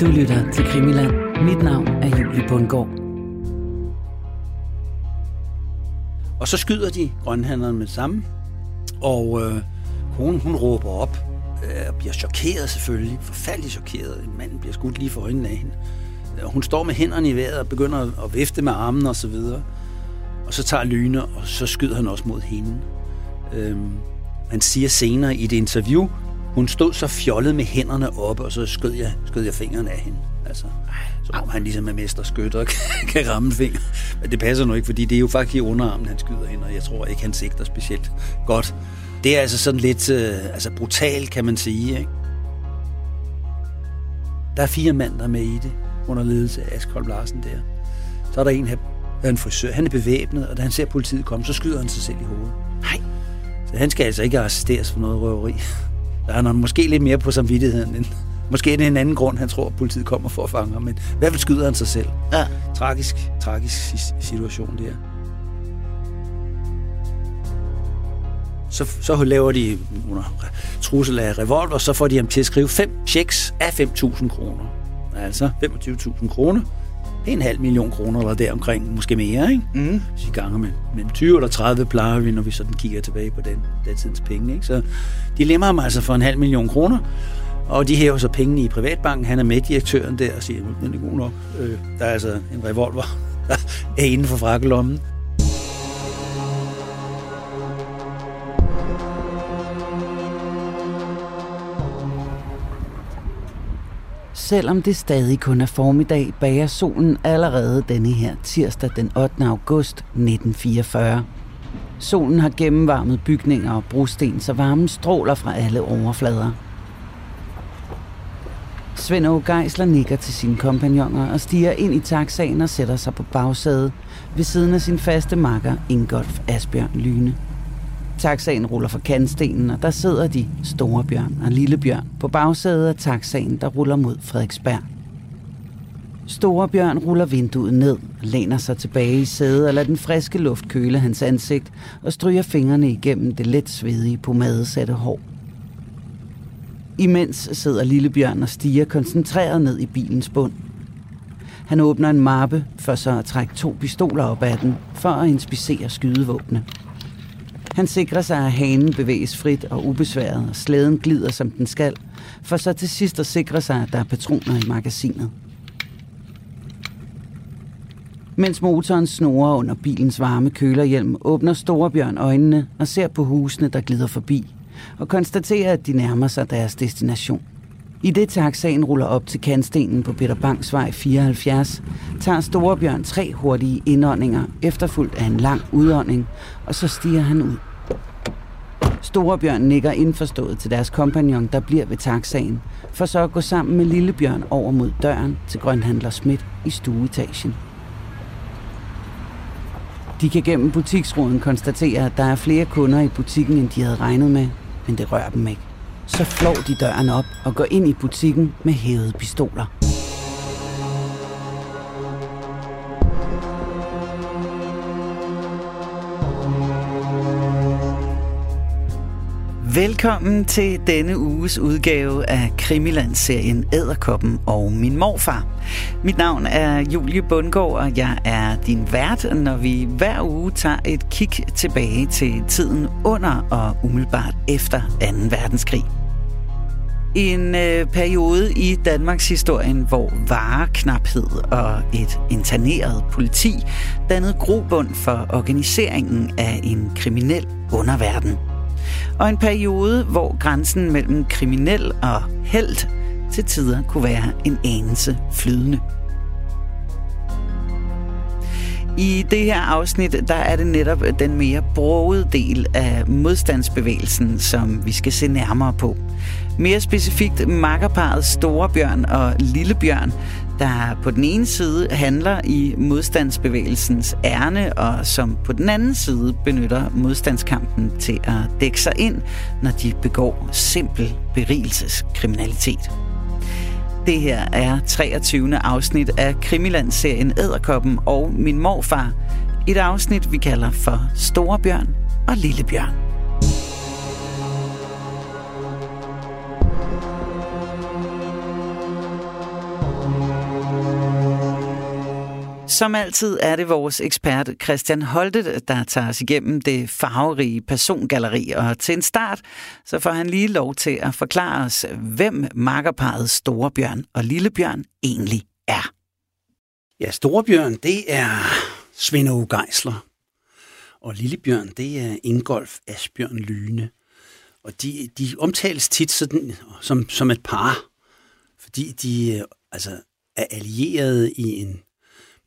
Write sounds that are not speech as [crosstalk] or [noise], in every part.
Du lytter til Krimiland. Mit navn er Julie Bundgaard. Og så skyder de grønhandleren med sammen, og øh, konen hun råber op, øh, og bliver chokeret selvfølgelig, forfærdelig chokeret. Manden bliver skudt lige for øjnene af hende. Og hun står med hænderne i vejret og begynder at vifte med armen og så videre. Og så tager Lyne, og så skyder han også mod hende. Øhm, han siger senere i et interview, hun stod så fjollet med hænderne oppe, og så skød jeg, skød jeg fingrene af hende. Altså, så om han ligesom er mesterskytter og [laughs] kan ramme finger. Men det passer nu ikke, fordi det er jo faktisk i underarmen, han skyder hende, og jeg tror ikke, han sigter specielt godt. Det er altså sådan lidt øh, altså brutal, kan man sige. Ikke? Der er fire mænd, der er med i det, under ledelse af Askhold Larsen der. Så er der en her, der er en frisør. Han er bevæbnet, og da han ser politiet komme, så skyder han sig selv i hovedet. Nej. Så han skal altså ikke arresteres for noget røveri. Der er han måske lidt mere på samvittigheden, end, måske er det en anden grund, han tror, at politiet kommer for at fange ham. Men hvad vil skyder han sig selv? Ja. Tragisk, tragisk situation der. Så, så laver de under trussel af revolver, så får de ham til at skrive fem checks af 5.000 kroner. Altså 25.000 kroner. En halv million kroner eller deromkring, måske mere, ikke? Mm. Vi ganger med, mellem 20 eller 30 plejer vi, når vi sådan kigger tilbage på den, den tidens penge. Ikke? Så de lemmer ham altså for en halv million kroner, og de hæver så pengene i privatbanken. Han er med direktøren der og siger, den er god nok. Øh, der er altså en revolver, [laughs] der er inden for frakkelommen. Selvom det stadig kun er formiddag, bager solen allerede denne her tirsdag den 8. august 1944. Solen har gennemvarmet bygninger og brosten, så varmen stråler fra alle overflader. Svend Åge Geisler nikker til sine kompagnoner og stiger ind i taxaen og sætter sig på bagsædet ved siden af sin faste makker Ingolf Asbjørn Lyne. Taxaen ruller fra kantstenen, og der sidder de, Store Bjørn og Lille Bjørn, på bagsædet af taxaen, der ruller mod Frederiksberg. Store Bjørn ruller vinduet ned, læner sig tilbage i sædet og lader den friske luft køle hans ansigt og stryger fingrene igennem det let svedige pomadesatte hår. Imens sidder Lille Bjørn og stiger koncentreret ned i bilens bund. Han åbner en mappe, for så at trække to pistoler op ad den, for at inspicere skydevåbne. Han sikrer sig, at hanen bevæges frit og ubesværet, og slæden glider som den skal, for så til sidst at sikre sig, at der er patroner i magasinet. Mens motoren snorer under bilens varme kølerhjelm, åbner Storebjørn øjnene og ser på husene, der glider forbi, og konstaterer, at de nærmer sig deres destination. I det taxaen ruller op til kantstenen på Peter Bangs vej 74, tager Storebjørn tre hurtige indåndinger, efterfulgt af en lang udånding, og så stiger han ud. Storebjørn nikker indforstået til deres kompagnon, der bliver ved taxaen, for så at gå sammen med Lillebjørn over mod døren til grønhandler Schmidt i stueetagen. De kan gennem butiksruden konstatere, at der er flere kunder i butikken, end de havde regnet med, men det rører dem ikke. Så flår de døren op og går ind i butikken med hævede pistoler. Velkommen til denne uges udgave af Krimiland-serien Æderkoppen og min morfar. Mit navn er Julie Bundgaard, og jeg er din vært, når vi hver uge tager et kig tilbage til tiden under og umiddelbart efter 2. verdenskrig. En øh, periode i Danmarks historien, hvor vareknaphed og et interneret politi dannede grobund for organiseringen af en kriminel underverden og en periode, hvor grænsen mellem kriminel og held til tider kunne være en anelse flydende. I det her afsnit, der er det netop den mere brogede del af modstandsbevægelsen, som vi skal se nærmere på. Mere specifikt makkerparet Storebjørn og Lillebjørn, der på den ene side handler i modstandsbevægelsens ærne, og som på den anden side benytter modstandskampen til at dække sig ind, når de begår simpel berigelseskriminalitet. Det her er 23. afsnit af Krimiland-serien Æderkoppen og Min Morfar. Et afsnit, vi kalder for Storebjørn og Lillebjørn. Som altid er det vores ekspert Christian Holte, der tager os igennem det farverige persongalleri. Og til en start, så får han lige lov til at forklare os, hvem makkerparet Storebjørn og Lillebjørn egentlig er. Ja, Storebjørn, det er Svend Aage Geisler. Og Lillebjørn, det er Ingolf Asbjørn Lyne. Og de, de omtales tit sådan, som, som et par, fordi de øh, altså, er allieret i en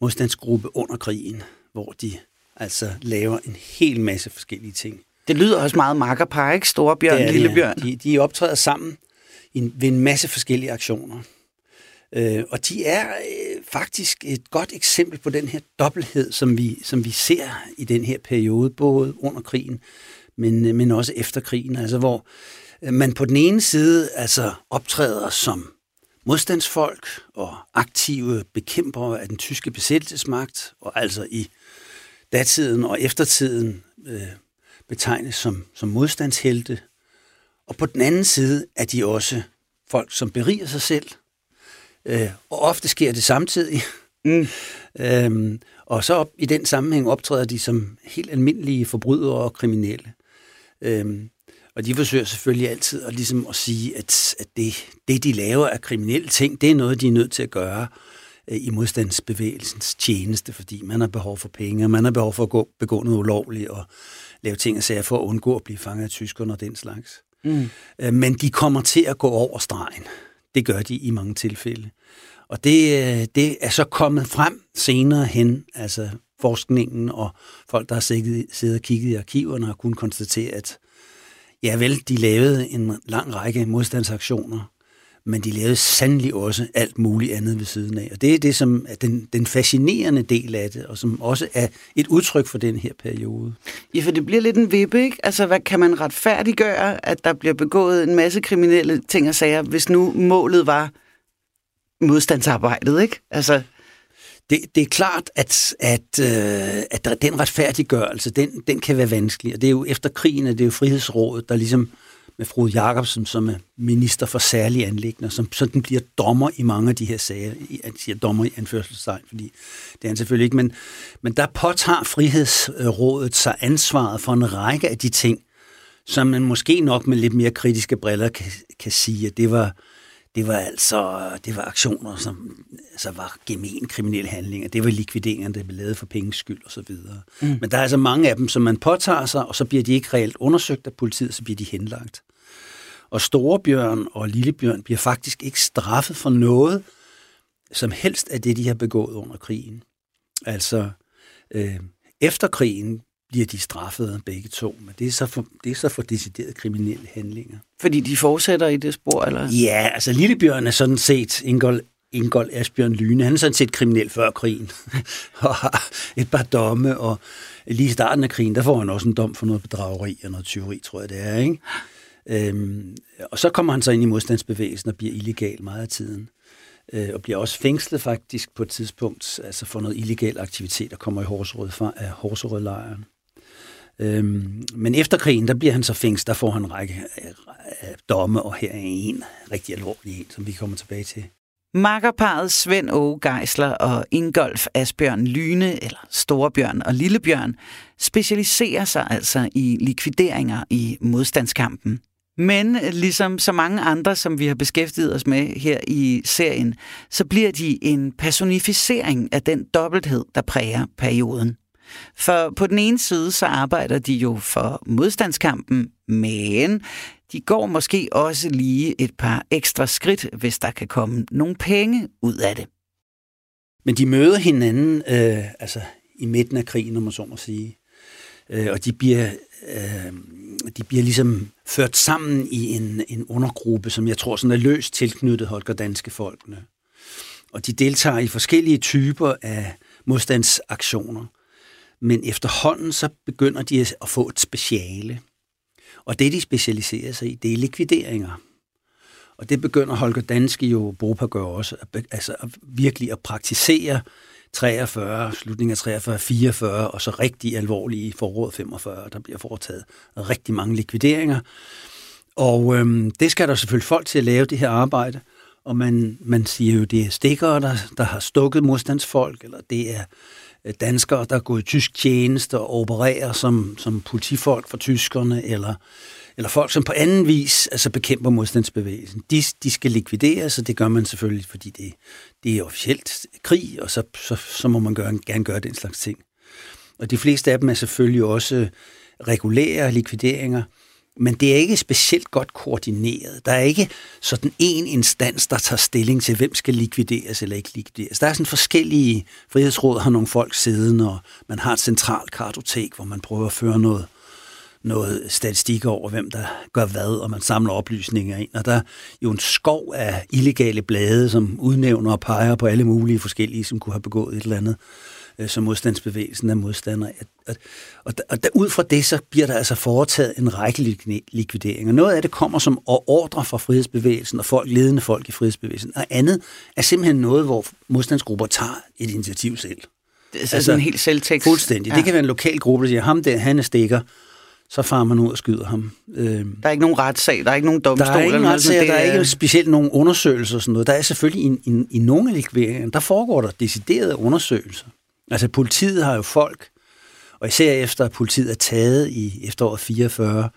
modstandsgruppe under krigen, hvor de altså laver en hel masse forskellige ting. Det lyder også meget makkerpar, ikke? Storebjørn, ja, Lillebjørn. De, de optræder sammen i en, ved en masse forskellige aktioner. Øh, og de er øh, faktisk et godt eksempel på den her dobbelthed, som vi, som vi ser i den her periode, både under krigen, men, øh, men også efter krigen. Altså hvor øh, man på den ene side altså optræder som modstandsfolk og aktive bekæmpere af den tyske besættelsesmagt, og altså i datiden og eftertiden øh, betegnes som, som modstandshelte. Og på den anden side er de også folk, som beriger sig selv, øh, og ofte sker det samtidig. Mm. øhm, og så op, i den sammenhæng optræder de som helt almindelige forbrydere og kriminelle. Øhm, og de forsøger selvfølgelig altid at, ligesom at sige, at, at det, det, de laver af kriminelle ting, det er noget, de er nødt til at gøre øh, i modstandsbevægelsens tjeneste, fordi man har behov for penge, og man har behov for at gå, begå noget ulovligt og lave ting og sager for at undgå at blive fanget af tyskerne og den slags. Mm. Øh, men de kommer til at gå over stregen. Det gør de i mange tilfælde. Og det, øh, det er så kommet frem senere hen, altså forskningen og folk, der har siddet og kigget i arkiverne, har kunnet konstatere, at Ja vel, de lavede en lang række modstandsaktioner, men de lavede sandelig også alt muligt andet ved siden af. Og det er det, som er den, den fascinerende del af det, og som også er et udtryk for den her periode. Ja, for det bliver lidt en vippe, ikke? Altså, hvad kan man retfærdiggøre, at der bliver begået en masse kriminelle ting og sager, hvis nu målet var modstandsarbejdet, ikke? Altså, det, det er klart, at, at, øh, at den retfærdiggørelse, den, den kan være vanskelig. Og det er jo efter krigen, at det er jo Frihedsrådet, der ligesom med Frode Jacobsen, som er minister for særlige anlægner, som sådan bliver dommer i mange af de her sager. Jeg siger dommer i anførselstegn, fordi det er han selvfølgelig ikke. Men, men der påtager Frihedsrådet sig ansvaret for en række af de ting, som man måske nok med lidt mere kritiske briller kan, kan sige, at det var, det var altså det var aktioner, som altså var gemen kriminelle handlinger. Det var likvideringer, der blev lavet for penges skyld og så videre. Mm. Men der er altså mange af dem, som man påtager sig, og så bliver de ikke reelt undersøgt af politiet, så bliver de henlagt. Og Storebjørn og Lillebjørn bliver faktisk ikke straffet for noget, som helst af det, de har begået under krigen. Altså, øh, efter krigen bliver de straffet begge to, men det er så for, det er så for deciderede kriminelle handlinger. Fordi de fortsætter i det spor, eller? Ja, altså Lillebjørn er sådan set Ingol, Ingol Asbjørn Lyne. Han er sådan set kriminel før krigen, [laughs] og har et par domme, og lige i starten af krigen, der får han også en dom for noget bedrageri og noget tyveri, tror jeg det er, ikke? Øhm, og så kommer han så ind i modstandsbevægelsen og bliver illegal meget af tiden. Øh, og bliver også fængslet faktisk på et tidspunkt, altså for noget illegal aktivitet, der kommer i Horserød fra af Horserød-lejren. Øhm, men efter krigen, der bliver han så fængslet, der får han en række øh, domme, og her er en rigtig alvorlig en, som vi kommer tilbage til. Makkerparet Svend Åge Geisler og Ingolf Asbjørn Lyne, eller Storebjørn og Lillebjørn, specialiserer sig altså i likvideringer i modstandskampen. Men ligesom så mange andre, som vi har beskæftiget os med her i serien, så bliver de en personificering af den dobbelthed, der præger perioden. For på den ene side, så arbejder de jo for modstandskampen, men de går måske også lige et par ekstra skridt, hvis der kan komme nogle penge ud af det. Men de møder hinanden øh, altså i midten af krigen, om man så må sige. Øh, og de bliver, øh, de bliver ligesom ført sammen i en, en undergruppe, som jeg tror sådan er løst tilknyttet Holger Danske Folkene. Og de deltager i forskellige typer af modstandsaktioner men efterhånden så begynder de at få et speciale. Og det, de specialiserer sig i, det er likvideringer. Og det begynder Holger Danske jo, Bopa gør også, altså at virkelig at praktisere 43, slutningen af 43, 44, og så rigtig alvorlige i foråret 45, der bliver foretaget rigtig mange likvideringer. Og øhm, det skal der selvfølgelig folk til at lave det her arbejde. og man, man siger jo, det er stikkere, der, der har stukket modstandsfolk, eller det er Øh, danskere, der går i tysk tjeneste og opererer som, som politifolk for tyskerne, eller, eller folk, som på anden vis altså bekæmper modstandsbevægelsen. De, de skal likvideres, og det gør man selvfølgelig, fordi det, det er officielt krig, og så, så, så må man gøre, gerne gøre den slags ting. Og de fleste af dem er selvfølgelig også regulære likvideringer, men det er ikke specielt godt koordineret. Der er ikke sådan en instans, der tager stilling til, hvem skal likvideres eller ikke likvideres. Der er sådan forskellige, frihedsråd har nogle folk siddende, og man har et centralt kartotek, hvor man prøver at føre noget, noget statistik over, hvem der gør hvad, og man samler oplysninger ind. Og der er jo en skov af illegale blade, som udnævner og peger på alle mulige forskellige, som kunne have begået et eller andet øh, som modstandsbevægelsen er modstander. Og, og, og der, ud fra det, så bliver der altså foretaget en række likvideringer. Noget af det kommer som ordre fra frihedsbevægelsen og folk, ledende folk i frihedsbevægelsen, og andet er simpelthen noget, hvor modstandsgrupper tager et initiativ selv. Det er altså, en helt selvtekst. Fuldstændig. Ja. Det kan være en lokal gruppe, der siger, ham der, han er stikker, så farer man ud og skyder ham. Øhm, der er ikke nogen retssag, der er ikke nogen domstol? Der er ikke retssag, der er ikke specielt nogen undersøgelser og sådan noget. Der er selvfølgelig i, i, i nogle af likvideringer, der foregår der deciderede undersøgelser. Altså politiet har jo folk, og især efter at politiet er taget i efteråret 44,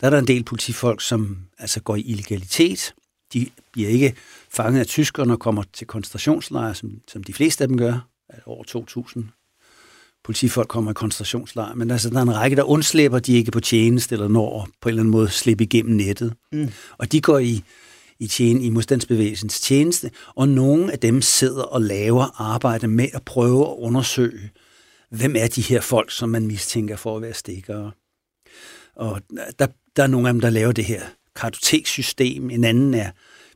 der er der en del politifolk, som altså går i illegalitet. De bliver ikke fanget af tyskerne og kommer til koncentrationslejre, som, som de fleste af dem gør. Over 2.000 politifolk kommer i koncentrationslejre. Men altså, der er en række, der undslipper, de ikke på tjeneste eller når på en eller anden måde slippe igennem nettet. Mm. Og de går i i, tjen, i modstandsbevægelsens tjeneste, og nogle af dem sidder og laver arbejde med at prøve at undersøge, hvem er de her folk, som man mistænker for at være stikkere. Og der, der er nogle af dem, der laver det her kartoteksystem. En anden er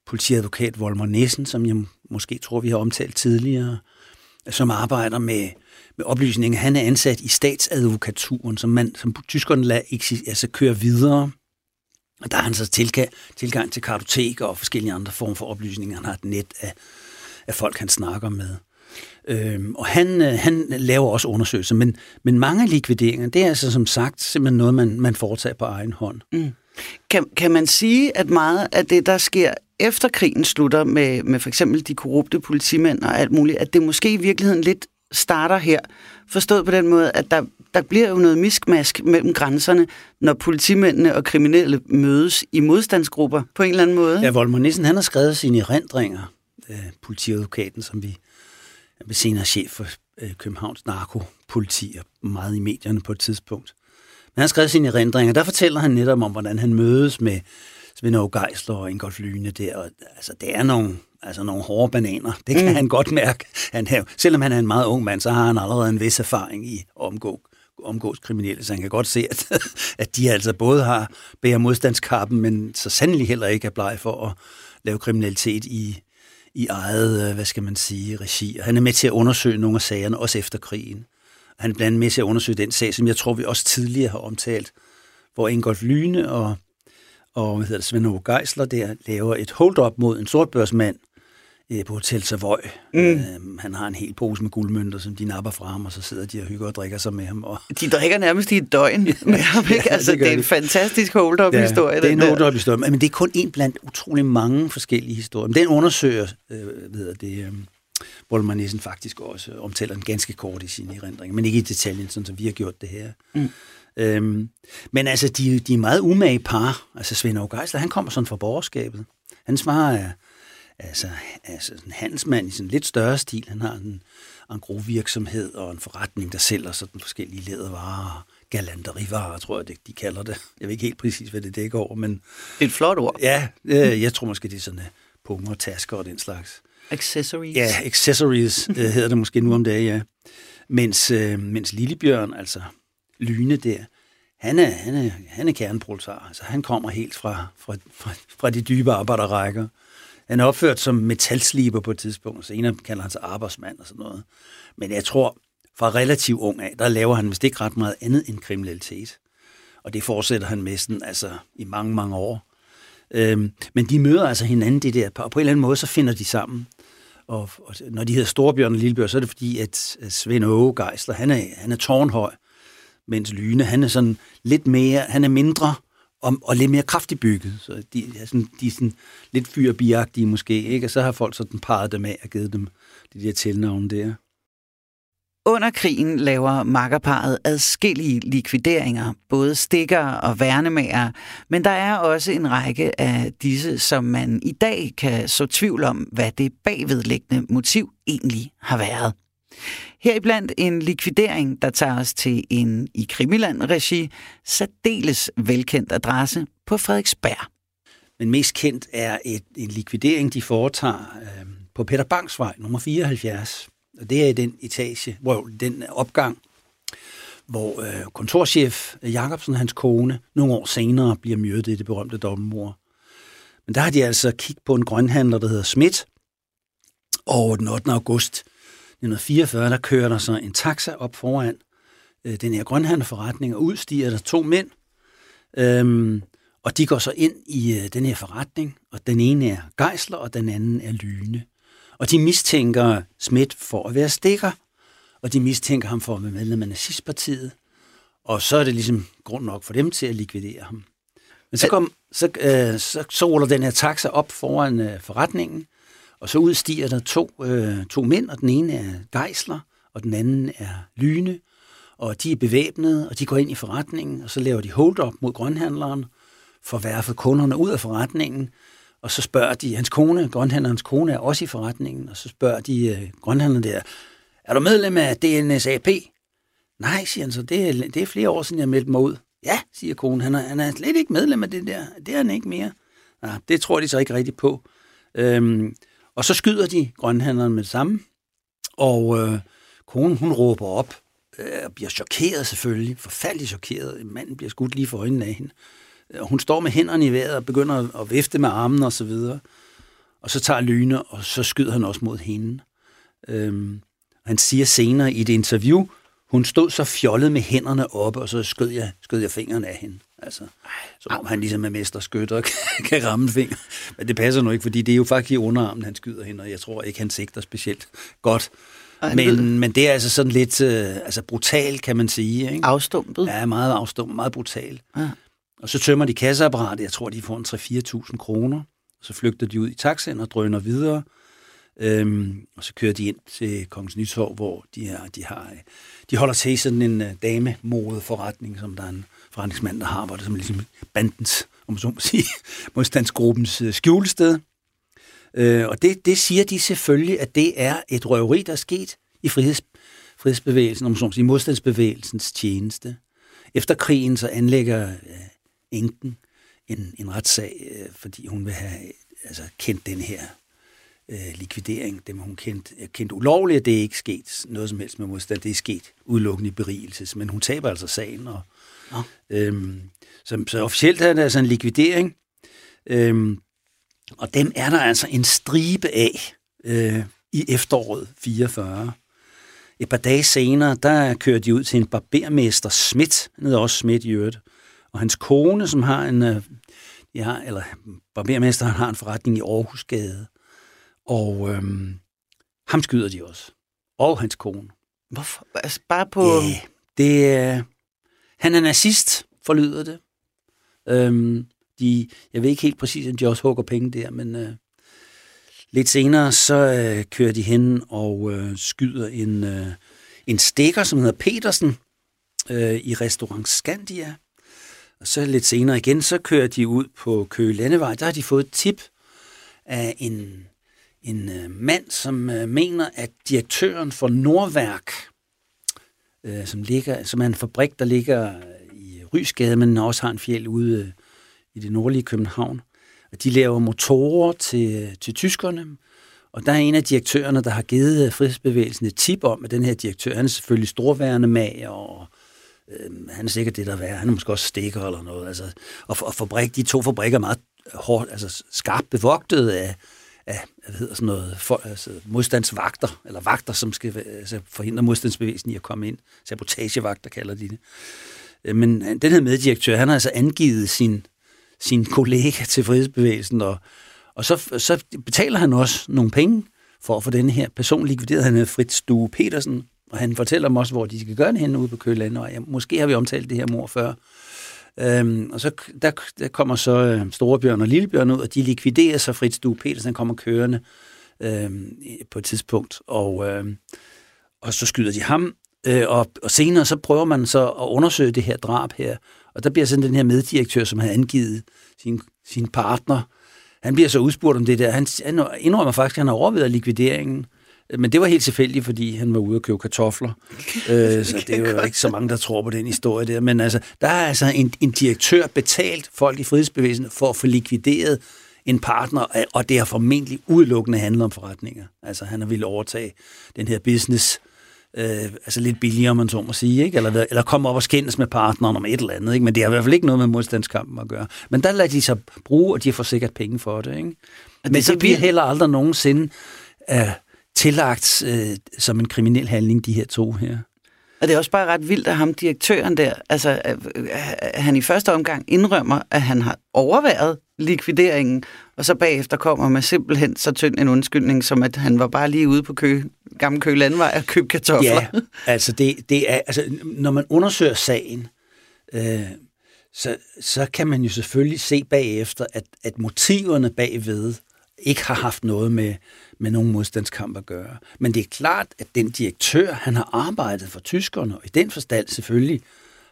politiadvokat Volmer Nissen, som jeg måske tror, vi har omtalt tidligere, som arbejder med, med oplysninger. Han er ansat i statsadvokaturen, som, man, som tyskerne lader altså køre videre og der har han så tilgang, tilgang til kartoteker og forskellige andre former for oplysninger. Han har et net af, af folk, han snakker med. Øhm, og han, øh, han laver også undersøgelser, men, men mange likvideringer, det er altså som sagt simpelthen noget, man, man foretager på egen hånd. Mm. Kan, kan man sige, at meget af det, der sker efter krigen slutter med, med for eksempel de korrupte politimænd og alt muligt, at det måske i virkeligheden lidt starter her, forstået på den måde, at der, der bliver jo noget miskmask mellem grænserne, når politimændene og kriminelle mødes i modstandsgrupper på en eller anden måde. Ja, Volmer Nissen, han har skrevet sine erindringer, øh, politiadvokaten, som vi er senere chef for øh, Københavns narkopoliti og meget i medierne på et tidspunkt. Men han har skrevet sine erindringer, der fortæller han netop om, hvordan han mødes med Svend Aage Geisler og Ingolf Lyne der. Og, altså, det er nogle, altså, nogle hårde bananer. Det kan mm. han godt mærke. Han selvom han er en meget ung mand, så har han allerede en vis erfaring i omgå omgås kriminelle, så han kan godt se, at, [laughs] at de altså både har bærer modstandskappen, men så sandelig heller ikke er bleg for at lave kriminalitet i, i eget, øh, hvad skal man sige, regi. Og han er med til at undersøge nogle af sagerne, også efter krigen. Han er blandt andet med til at undersøge den sag, som jeg tror, vi også tidligere har omtalt, hvor Ingolf Lyne og, og hvad hedder det, Svend Geisler der laver et hold-up mod en sortbørsmand, øh, på Hotel Savoy. Mm. Øh, han har en hel pose med guldmønter, som de napper fra ham, og så sidder de og hygger og drikker sig med ham. Og... De drikker nærmest i et døgn [laughs] med ham, ikke? Altså, det, det er en fantastisk hold-up-historie. Ja, det er en hold-up-historie, men det er kun en blandt utrolig mange forskellige historier. Men den undersøger, øh, ved det, øh, Bolman Nissen faktisk også omtaler den ganske kort i sine erindringer, men ikke i detaljen, sådan som vi har gjort det her. Mm. Øhm, men altså, de, de er meget umage par. Altså, Svend August, han kommer sådan fra borgerskabet. Hans far er altså, altså en handelsmand i sådan lidt større stil. Han har en engros-virksomhed og en forretning, der sælger sådan forskellige lædervarer galanterivarer, tror jeg, de kalder det. Jeg ved ikke helt præcis, hvad det dækker over, men... Det er et flot ord. Ja, øh, jeg tror måske, det er sådan uh, punger og tasker og den slags. Accessories. Ja, accessories uh, [laughs] hedder det måske nu om dagen, ja. Mens, uh, mens Lillebjørn, altså Lyne der, han er, han er, han er kerneproletar. Altså, han kommer helt fra, fra, fra, fra de dybe arbejderrækker. Han er opført som metalsliber på et tidspunkt, så en kalder han sig arbejdsmand og sådan noget. Men jeg tror, fra relativt ung af, der laver han vist ikke ret meget andet end kriminalitet. Og det fortsætter han med sådan, altså, i mange, mange år. Øhm, men de møder altså hinanden, det der, og på en eller anden måde, så finder de sammen. Og, og når de hedder Storbjørn og Lillebjørn, så er det fordi, at Svend Åge Geisler, han er, han er tårnhøj, mens Lyne, han er sådan lidt mere, han er mindre, og, og lidt mere kraftigt bygget. Så de er sådan, de er sådan lidt fyrbiagtige måske, ikke? Og så har folk sådan parret dem af og givet dem de der tilnavne der. Under krigen laver makkerparet adskillige likvideringer, både stikker og værnemager, men der er også en række af disse, som man i dag kan så tvivl om, hvad det bagvedliggende motiv egentlig har været. Heriblandt en likvidering, der tager os til en i Krimiland-regi særdeles velkendt adresse på Frederiksberg. Men mest kendt er et, en likvidering, de foretager øh, på Peter Bangs vej, nummer 74. Og det er i den etage, hvor den opgang, hvor øh, kontorchef Jacobsen og hans kone nogle år senere bliver myrdet i det berømte dobbeltmord. Men der har de altså kigget på en grønhandler, der hedder Schmidt, og den 8. august 1944, der kører der så en taxa op foran øh, den her grønhandlerforretning, og udstiger der to mænd, øhm, og de går så ind i øh, den her forretning, og den ene er Geisler, og den anden er Lyne. Og de mistænker Schmidt for at være stikker, og de mistænker ham for at være medlem af nazistpartiet. Og så er det ligesom grund nok for dem til at likvidere ham. Men så, kom, så, øh, så, så ruller den her taxa op foran øh, forretningen, og så udstiger der to, øh, to mænd, og den ene er Geisler, og den anden er Lyne. Og de er bevæbnede, og de går ind i forretningen, og så laver de hold-up mod grønhandleren, for at værfe kunderne ud af forretningen, og så spørger de, hans kone, grønhandlerens kone, er også i forretningen, og så spørger de øh, grønhandleren der, er du medlem af DNSAP? Nej, siger han så, det er, det er flere år siden, jeg meldte mig ud. Ja, siger konen, han er, han er slet ikke medlem af det der. Det er han ikke mere. Ja, det tror de så ikke rigtigt på. Øhm, og så skyder de grønhandleren med det samme, og øh, konen, hun råber op, øh, bliver chokeret selvfølgelig, forfærdeligt chokeret. Manden bliver skudt lige for øjnene af hende. Og hun står med hænderne i vejret og begynder at vifte med armen og så videre. Og så tager Lyne, og så skyder han også mod hende. Øhm, han siger senere i et interview, hun stod så fjollet med hænderne oppe, og så skød jeg, skød jeg fingrene af hende. Altså, som om han ligesom er mesterskytter og [laughs] kan ramme finger. Men det passer nu ikke, fordi det er jo faktisk i underarmen, han skyder hende, og jeg tror ikke, han sigter specielt godt. Men, men det er altså sådan lidt øh, altså brutal, kan man sige. Ikke? Afstumpet? Ja, meget afstumpet, meget brutal. Ja. Og så tømmer de kasseapparatet, jeg tror, de får en 3-4.000 kroner. Så flygter de ud i taxaen og drøner videre. Øhm, og så kører de ind til Kongens Nytorv, hvor de, er, de, har, øh, de holder til i sådan en øh, uh, damemode forretning, som der er en forretningsmand, der har, hvor det er som ligesom bandens, om så må sige, [laughs] modstandsgruppens uh, skjulested. Øh, og det, det siger de selvfølgelig, at det er et røveri, der er sket i friheds, frihedsbevægelsen, om så må sige, modstandsbevægelsens tjeneste. Efter krigen så anlægger uh, enken en, en retssag, øh, fordi hun vil have altså, kendt den her øh, likvidering, dem hun kendt, kendt ulovligt, det er ikke sket noget som helst med modstand, det er sket udelukkende i berigelses, men hun taber altså sagen. Og, ja. øhm, så, så officielt er det altså en likvidering, øhm, og dem er der altså en stribe af øh, i efteråret 44. Et par dage senere, der kører de ud til en barbermester Schmidt, han hedder også Schmidt i øvrigt, og hans kone, som har en, øh, ja, eller barbermesteren har en forretning i Aarhusgade, og øhm, ham skyder de også. Og hans kone. Hvorfor? Altså bare på... Ja, det er... Han er nazist, forlyder det. Øhm, de, jeg ved ikke helt præcis, om de også hugger penge der, men øh, lidt senere, så øh, kører de hen og øh, skyder en, øh, en stikker, som hedder Petersen, øh, i restaurant Scandia. Og så lidt senere igen, så kører de ud på Køge Landevej. Der har de fået et tip af en, en øh, mand, som øh, mener, at direktøren for Nordværk, øh, som, ligger, som er en fabrik, der ligger øh, i Rysgade, men også har en fjeld ude øh, i det nordlige København, og de laver motorer til, øh, til tyskerne, og der er en af direktørerne, der har givet øh, frihedsbevægelsen et tip om, at den her direktør, han er selvfølgelig storværende mag, og øh, han er sikkert det, der er Han er måske også stikker eller noget. Altså, og, og fabrik, de to fabrikker er meget hårdt, altså skarpt bevogtet af, af hvad hedder sådan noget, for, altså modstandsvagter, eller vagter, som skal altså, forhindre modstandsbevægelsen i at komme ind. Sabotagevagter kalder de det. Øh, men øh, den her meddirektør, han har altså angivet sin, sin kollega til frihedsbevægelsen, og, og så, så betaler han også nogle penge for at få den her person likvideret. Han hedder Fritz Stue Petersen, og han fortæller dem også, hvor de skal gøre det henne ude på Køland, og ja, måske har vi omtalt det her mor før. Øhm, og så der, der kommer så øh, Storebjørn og Lillebjørn ud, og de likviderer sig. Fritz Due Petersen, kommer kørende øh, på et tidspunkt, og, øh, og så skyder de ham, øh, og, og senere så prøver man så at undersøge det her drab her, og der bliver sådan den her meddirektør, som havde angivet sin, sin partner, han bliver så udspurgt om det der. Han, han indrømmer faktisk, at han har overvejet likvideringen, men det var helt tilfældigt, fordi han var ude og købe kartofler. [laughs] øh, så det er jo ikke så mange, der tror på den [laughs] historie der. Men altså, der er altså en, en direktør betalt folk i frihedsbevægelsen for at få likvideret en partner, og det har formentlig udelukkende handlet om forretninger. Altså, han har ville overtage den her business, øh, altså lidt billigere, man så må sige, ikke? Eller, eller komme op og skændes med partneren om et eller andet, ikke? men det har i hvert fald ikke noget med modstandskampen at gøre. Men der lader de sig bruge, og de har fået sikkert penge for det. Ikke? Men det, det bliver heller aldrig nogensinde øh, tillagt øh, som en kriminel handling, de her to her. Og det er også bare ret vildt, at ham direktøren der, altså øh, han i første omgang indrømmer, at han har overværet likvideringen, og så bagefter kommer med simpelthen så tynd en undskyldning, som at han var bare lige ude på kø, Gamle Kø Landvej og købe kartofler. Ja, altså, det, det er, altså når man undersøger sagen, øh, så, så kan man jo selvfølgelig se bagefter, at, at motiverne bagved ikke har haft noget med, med nogen modstandskamp at gøre. Men det er klart, at den direktør, han har arbejdet for tyskerne, og i den forstand selvfølgelig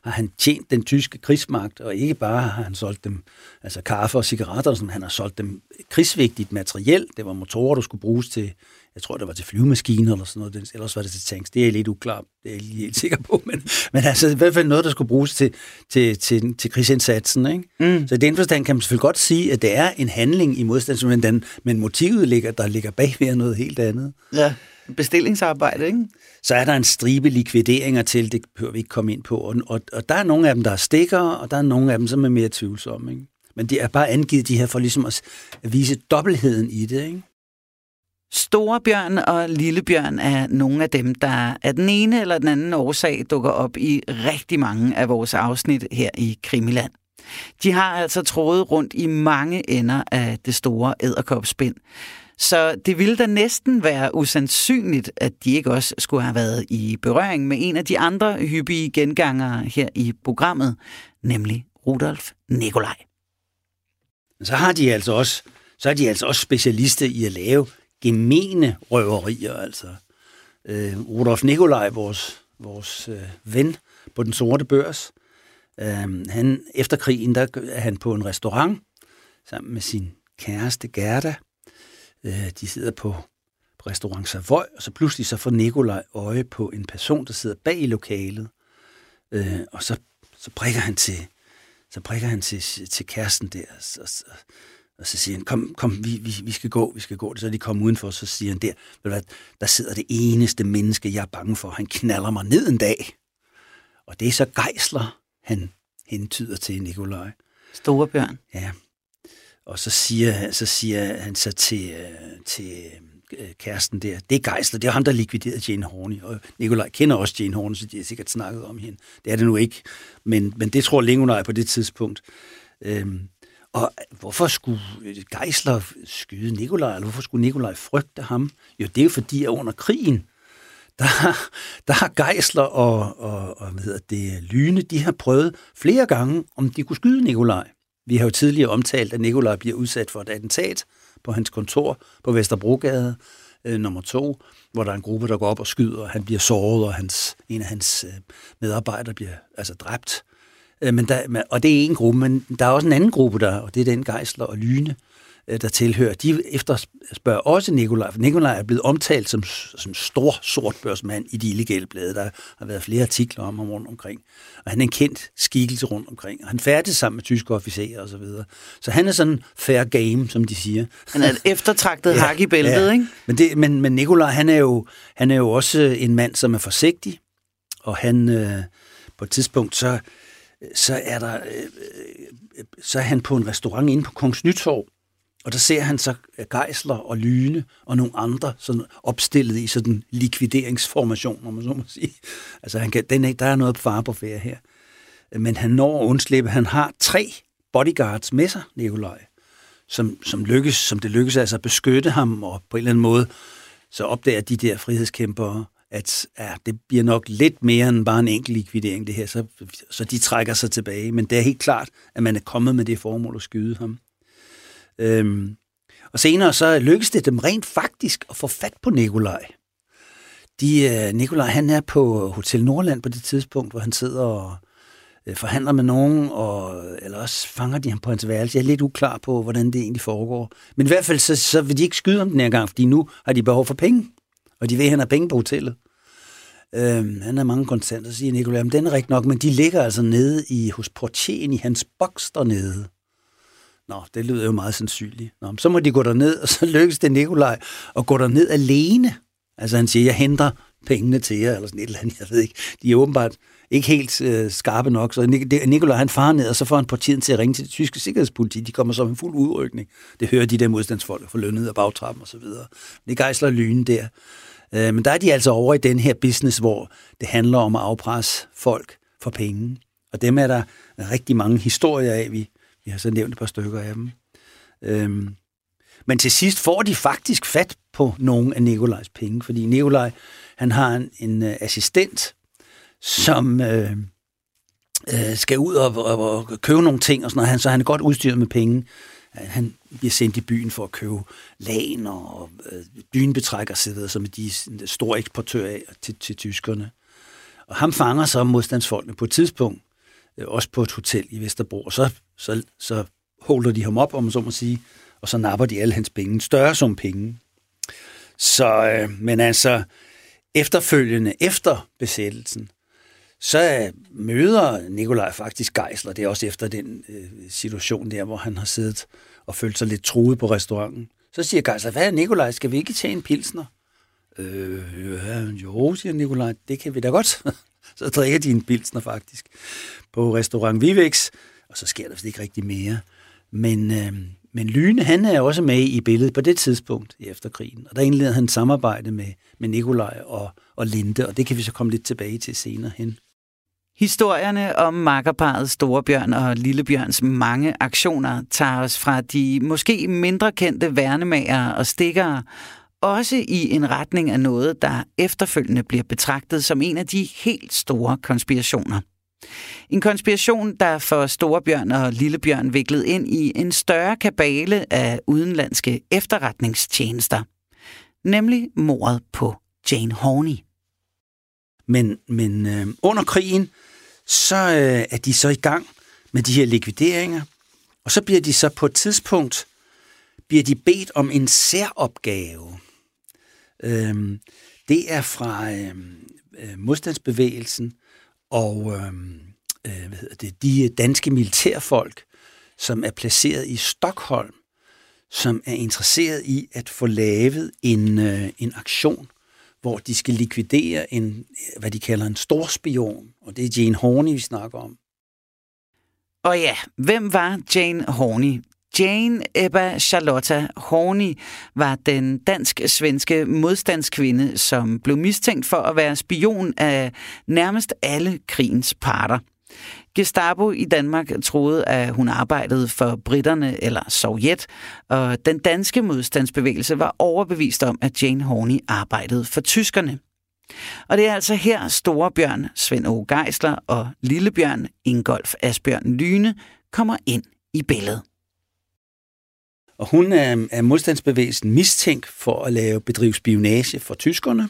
har han tjent den tyske krigsmagt, og ikke bare har han solgt dem altså kaffe og cigaretter, som han har solgt dem øh, krigsvigtigt materiel. Det var motorer, der skulle bruges til jeg tror, det var til flyvemaskiner eller sådan noget, ellers var det til tanks. Det er lidt uklart, det er jeg lige helt sikker på, men, men altså i hvert fald noget, der skulle bruges til, til, til, til krigsindsatsen. Ikke? Mm. Så i den forstand kan man selvfølgelig godt sige, at det er en handling i modstand, men, den, men motivet ligger, der ligger bagved noget helt andet. Ja, bestillingsarbejde, ikke? Så er der en stribe likvideringer til, det behøver vi ikke komme ind på, og, og, og der er nogle af dem, der er stikker, og der er nogle af dem, som er mere tvivlsomme. Ikke? Men det er bare angivet de her for ligesom at vise dobbeltheden i det, ikke? Store bjørn og lille bjørn er nogle af dem, der af den ene eller den anden årsag dukker op i rigtig mange af vores afsnit her i Krimiland. De har altså trådet rundt i mange ender af det store æderkopspind. Så det ville da næsten være usandsynligt, at de ikke også skulle have været i berøring med en af de andre hyppige gengangere her i programmet, nemlig Rudolf Nikolaj. Så har de altså også, så er de altså også specialister i at lave gemene røverier, altså. Øh, Rudolf Nikolaj, vores, vores øh, ven på den sorte børs, øh, han, efter krigen, der er han på en restaurant sammen med sin kæreste Gerda. Øh, de sidder på, restaurant Savoy, og så pludselig så får Nikolaj øje på en person, der sidder bag i lokalet, øh, og så, så prikker han til, så prikker han til, til kæresten der, og, og, og så siger han, kom, kom vi, vi, vi skal gå, vi skal gå. Så er de kommet udenfor, så siger han, der, ved hvad, der sidder det eneste menneske, jeg er bange for. Han knaller mig ned en dag. Og det er så gejsler, han hentyder til Nikolaj. Store bjørn. Ja. Og så siger, så siger han så til, øh, til øh, kæresten der, det er Geisler, det er ham, der likviderede Jane Horney. Og Nikolaj kender også Jane Horney, så de har sikkert snakket om hende. Det er det nu ikke, men, men det tror Nikolaj på det tidspunkt. Øhm, og hvorfor skulle Geisler skyde Nikolaj, eller hvorfor skulle Nikolaj frygte ham? Jo, det er jo fordi, at under krigen, der, der har Geisler og, og, og hvad hedder det, Lyne, de har prøvet flere gange, om de kunne skyde Nikolaj. Vi har jo tidligere omtalt, at Nikolaj bliver udsat for et attentat på hans kontor på Vesterbrogade øh, nummer to, hvor der er en gruppe, der går op og skyder, og han bliver såret, og hans, en af hans øh, medarbejdere bliver altså dræbt. Øh, men der, og det er en gruppe, men der er også en anden gruppe der, og det er den Geisler og Lyne, øh, der tilhører. De efterspørger også Nikolaj, for Nikolaj er blevet omtalt som, som stor sort børsmand i de illegale blade. Der har været flere artikler om ham rundt omkring. Og han er en kendt skikkelse rundt omkring. Og han færdes sammen med tyske officerer og så videre. Så han er sådan fair game, som de siger. Han er et [laughs] eftertragtet ja, hak i bæltet, ja. ikke? Men, det, men, men Nikolaj, han er, jo, han er jo også en mand, som er forsigtig. Og han, øh, på et tidspunkt, så så er der, øh, øh, så er han på en restaurant inde på Kongens Nytorv, og der ser han så øh, Geisler og Lyne og nogle andre sådan opstillet i sådan likvideringsformation, om man så må sige. Altså han kan, den, der er noget far på ferie her. Men han når at undslippe. Han har tre bodyguards med sig, Nikolaj, som, som, lykkes, som det lykkes altså at beskytte ham, og på en eller anden måde så opdager de der frihedskæmpere, at ja, det bliver nok lidt mere end bare en enkelt likvidering, det her, så, så de trækker sig tilbage. Men det er helt klart, at man er kommet med det formål at skyde ham. Øhm, og senere så lykkes det dem rent faktisk at få fat på Nikolaj. De, øh, Nikolaj, han er på Hotel Nordland på det tidspunkt, hvor han sidder og øh, forhandler med nogen, og, eller også fanger de ham på hans værelse. Jeg er lidt uklar på, hvordan det egentlig foregår. Men i hvert fald, så, så vil de ikke skyde ham den her gang, fordi nu har de behov for penge. Og de ved, at han har penge på hotellet. Øhm, han har mange kontanter, siger Nikolaj. Men den er rigtig nok, men de ligger altså nede i, hos portieren i hans boks dernede. Nå, det lyder jo meget sandsynligt. Nå, så må de gå derned, og så [laughs] lykkes det Nikolaj at gå derned alene. Altså han siger, jeg henter pengene til jer, eller sådan et eller andet, jeg ved ikke. De er åbenbart ikke helt øh, skarpe nok. Så Nikolaj han farer ned, og så får han portieren til at ringe til det tyske sikkerhedspoliti. De kommer så med fuld udrykning. Det hører de der modstandsfolk for lønnet af bagtrappen og så videre. Det gejsler lynen der. Øh, men der er de altså over i den her business, hvor det handler om at afpresse folk for penge. Og dem er der rigtig mange historier af. Vi, vi har så nævnt et par stykker af dem. Øhm, men til sidst får de faktisk fat på nogle af Nikolajs penge, fordi Nikolaj, han har en, en uh, assistent, som øh, øh, skal ud og, og, og købe nogle ting, og sådan noget. så han er godt udstyret med penge. Han bliver sendt i byen for at købe lagen og øh, dynebetrækker, som er de store eksportører af til, til tyskerne. Og ham fanger så modstandsfolkene på et tidspunkt, øh, også på et hotel i Vesterbro, og så, så, så holder de ham op, om man så må sige, og så napper de alle hans penge, større som penge. Så, øh, men altså, efterfølgende, efter besættelsen, så øh, møder Nikolaj faktisk Geisler. Det er også efter den øh, situation der, hvor han har siddet og følt sig lidt truet på restauranten. Så siger Geisler, hvad er Nikolaj, skal vi ikke tage en pilsner? Øh, ja, jo, siger Nikolaj, det kan vi da godt. [laughs] så drikker de en pilsner faktisk på restaurant Vivex, og så sker der vist ikke rigtig mere. Men, øh, men Lyne, han er også med i billedet på det tidspunkt i efterkrigen, og der indleder han samarbejde med, med Nikolaj og, og Linde, og det kan vi så komme lidt tilbage til senere hen. Historierne om makkerparet Storebjørn og Lillebjørns mange aktioner tager os fra de måske mindre kendte værnemager og stikkere, også i en retning af noget, der efterfølgende bliver betragtet som en af de helt store konspirationer. En konspiration, der for Storebjørn og Lillebjørn viklet ind i en større kabale af udenlandske efterretningstjenester, nemlig mordet på Jane Horney. Men, men øh, under krigen, så øh, er de så i gang med de her likvideringer, og så bliver de så på et tidspunkt bliver de bedt om en særopgave. Øhm, det er fra øhm, øh, modstandsbevægelsen og øhm, øh, hvad hedder det, de danske militærfolk, som er placeret i Stockholm, som er interesseret i at få lavet en, øh, en aktion hvor de skal likvidere en, hvad de kalder en storspion, og det er Jane Horney, vi snakker om. Og ja, hvem var Jane Horney? Jane Ebba Charlotta Horney var den dansk-svenske modstandskvinde, som blev mistænkt for at være spion af nærmest alle krigens parter. Gestapo i Danmark troede, at hun arbejdede for britterne eller Sovjet, og den danske modstandsbevægelse var overbevist om, at Jane Horney arbejdede for tyskerne. Og det er altså her store bjørn Svend O. Geisler og Lillebjørn, Ingolf Asbjørn Lyne, kommer ind i billedet. Og hun er, er modstandsbevægelsen mistænkt for at lave bedrive spionage for tyskerne.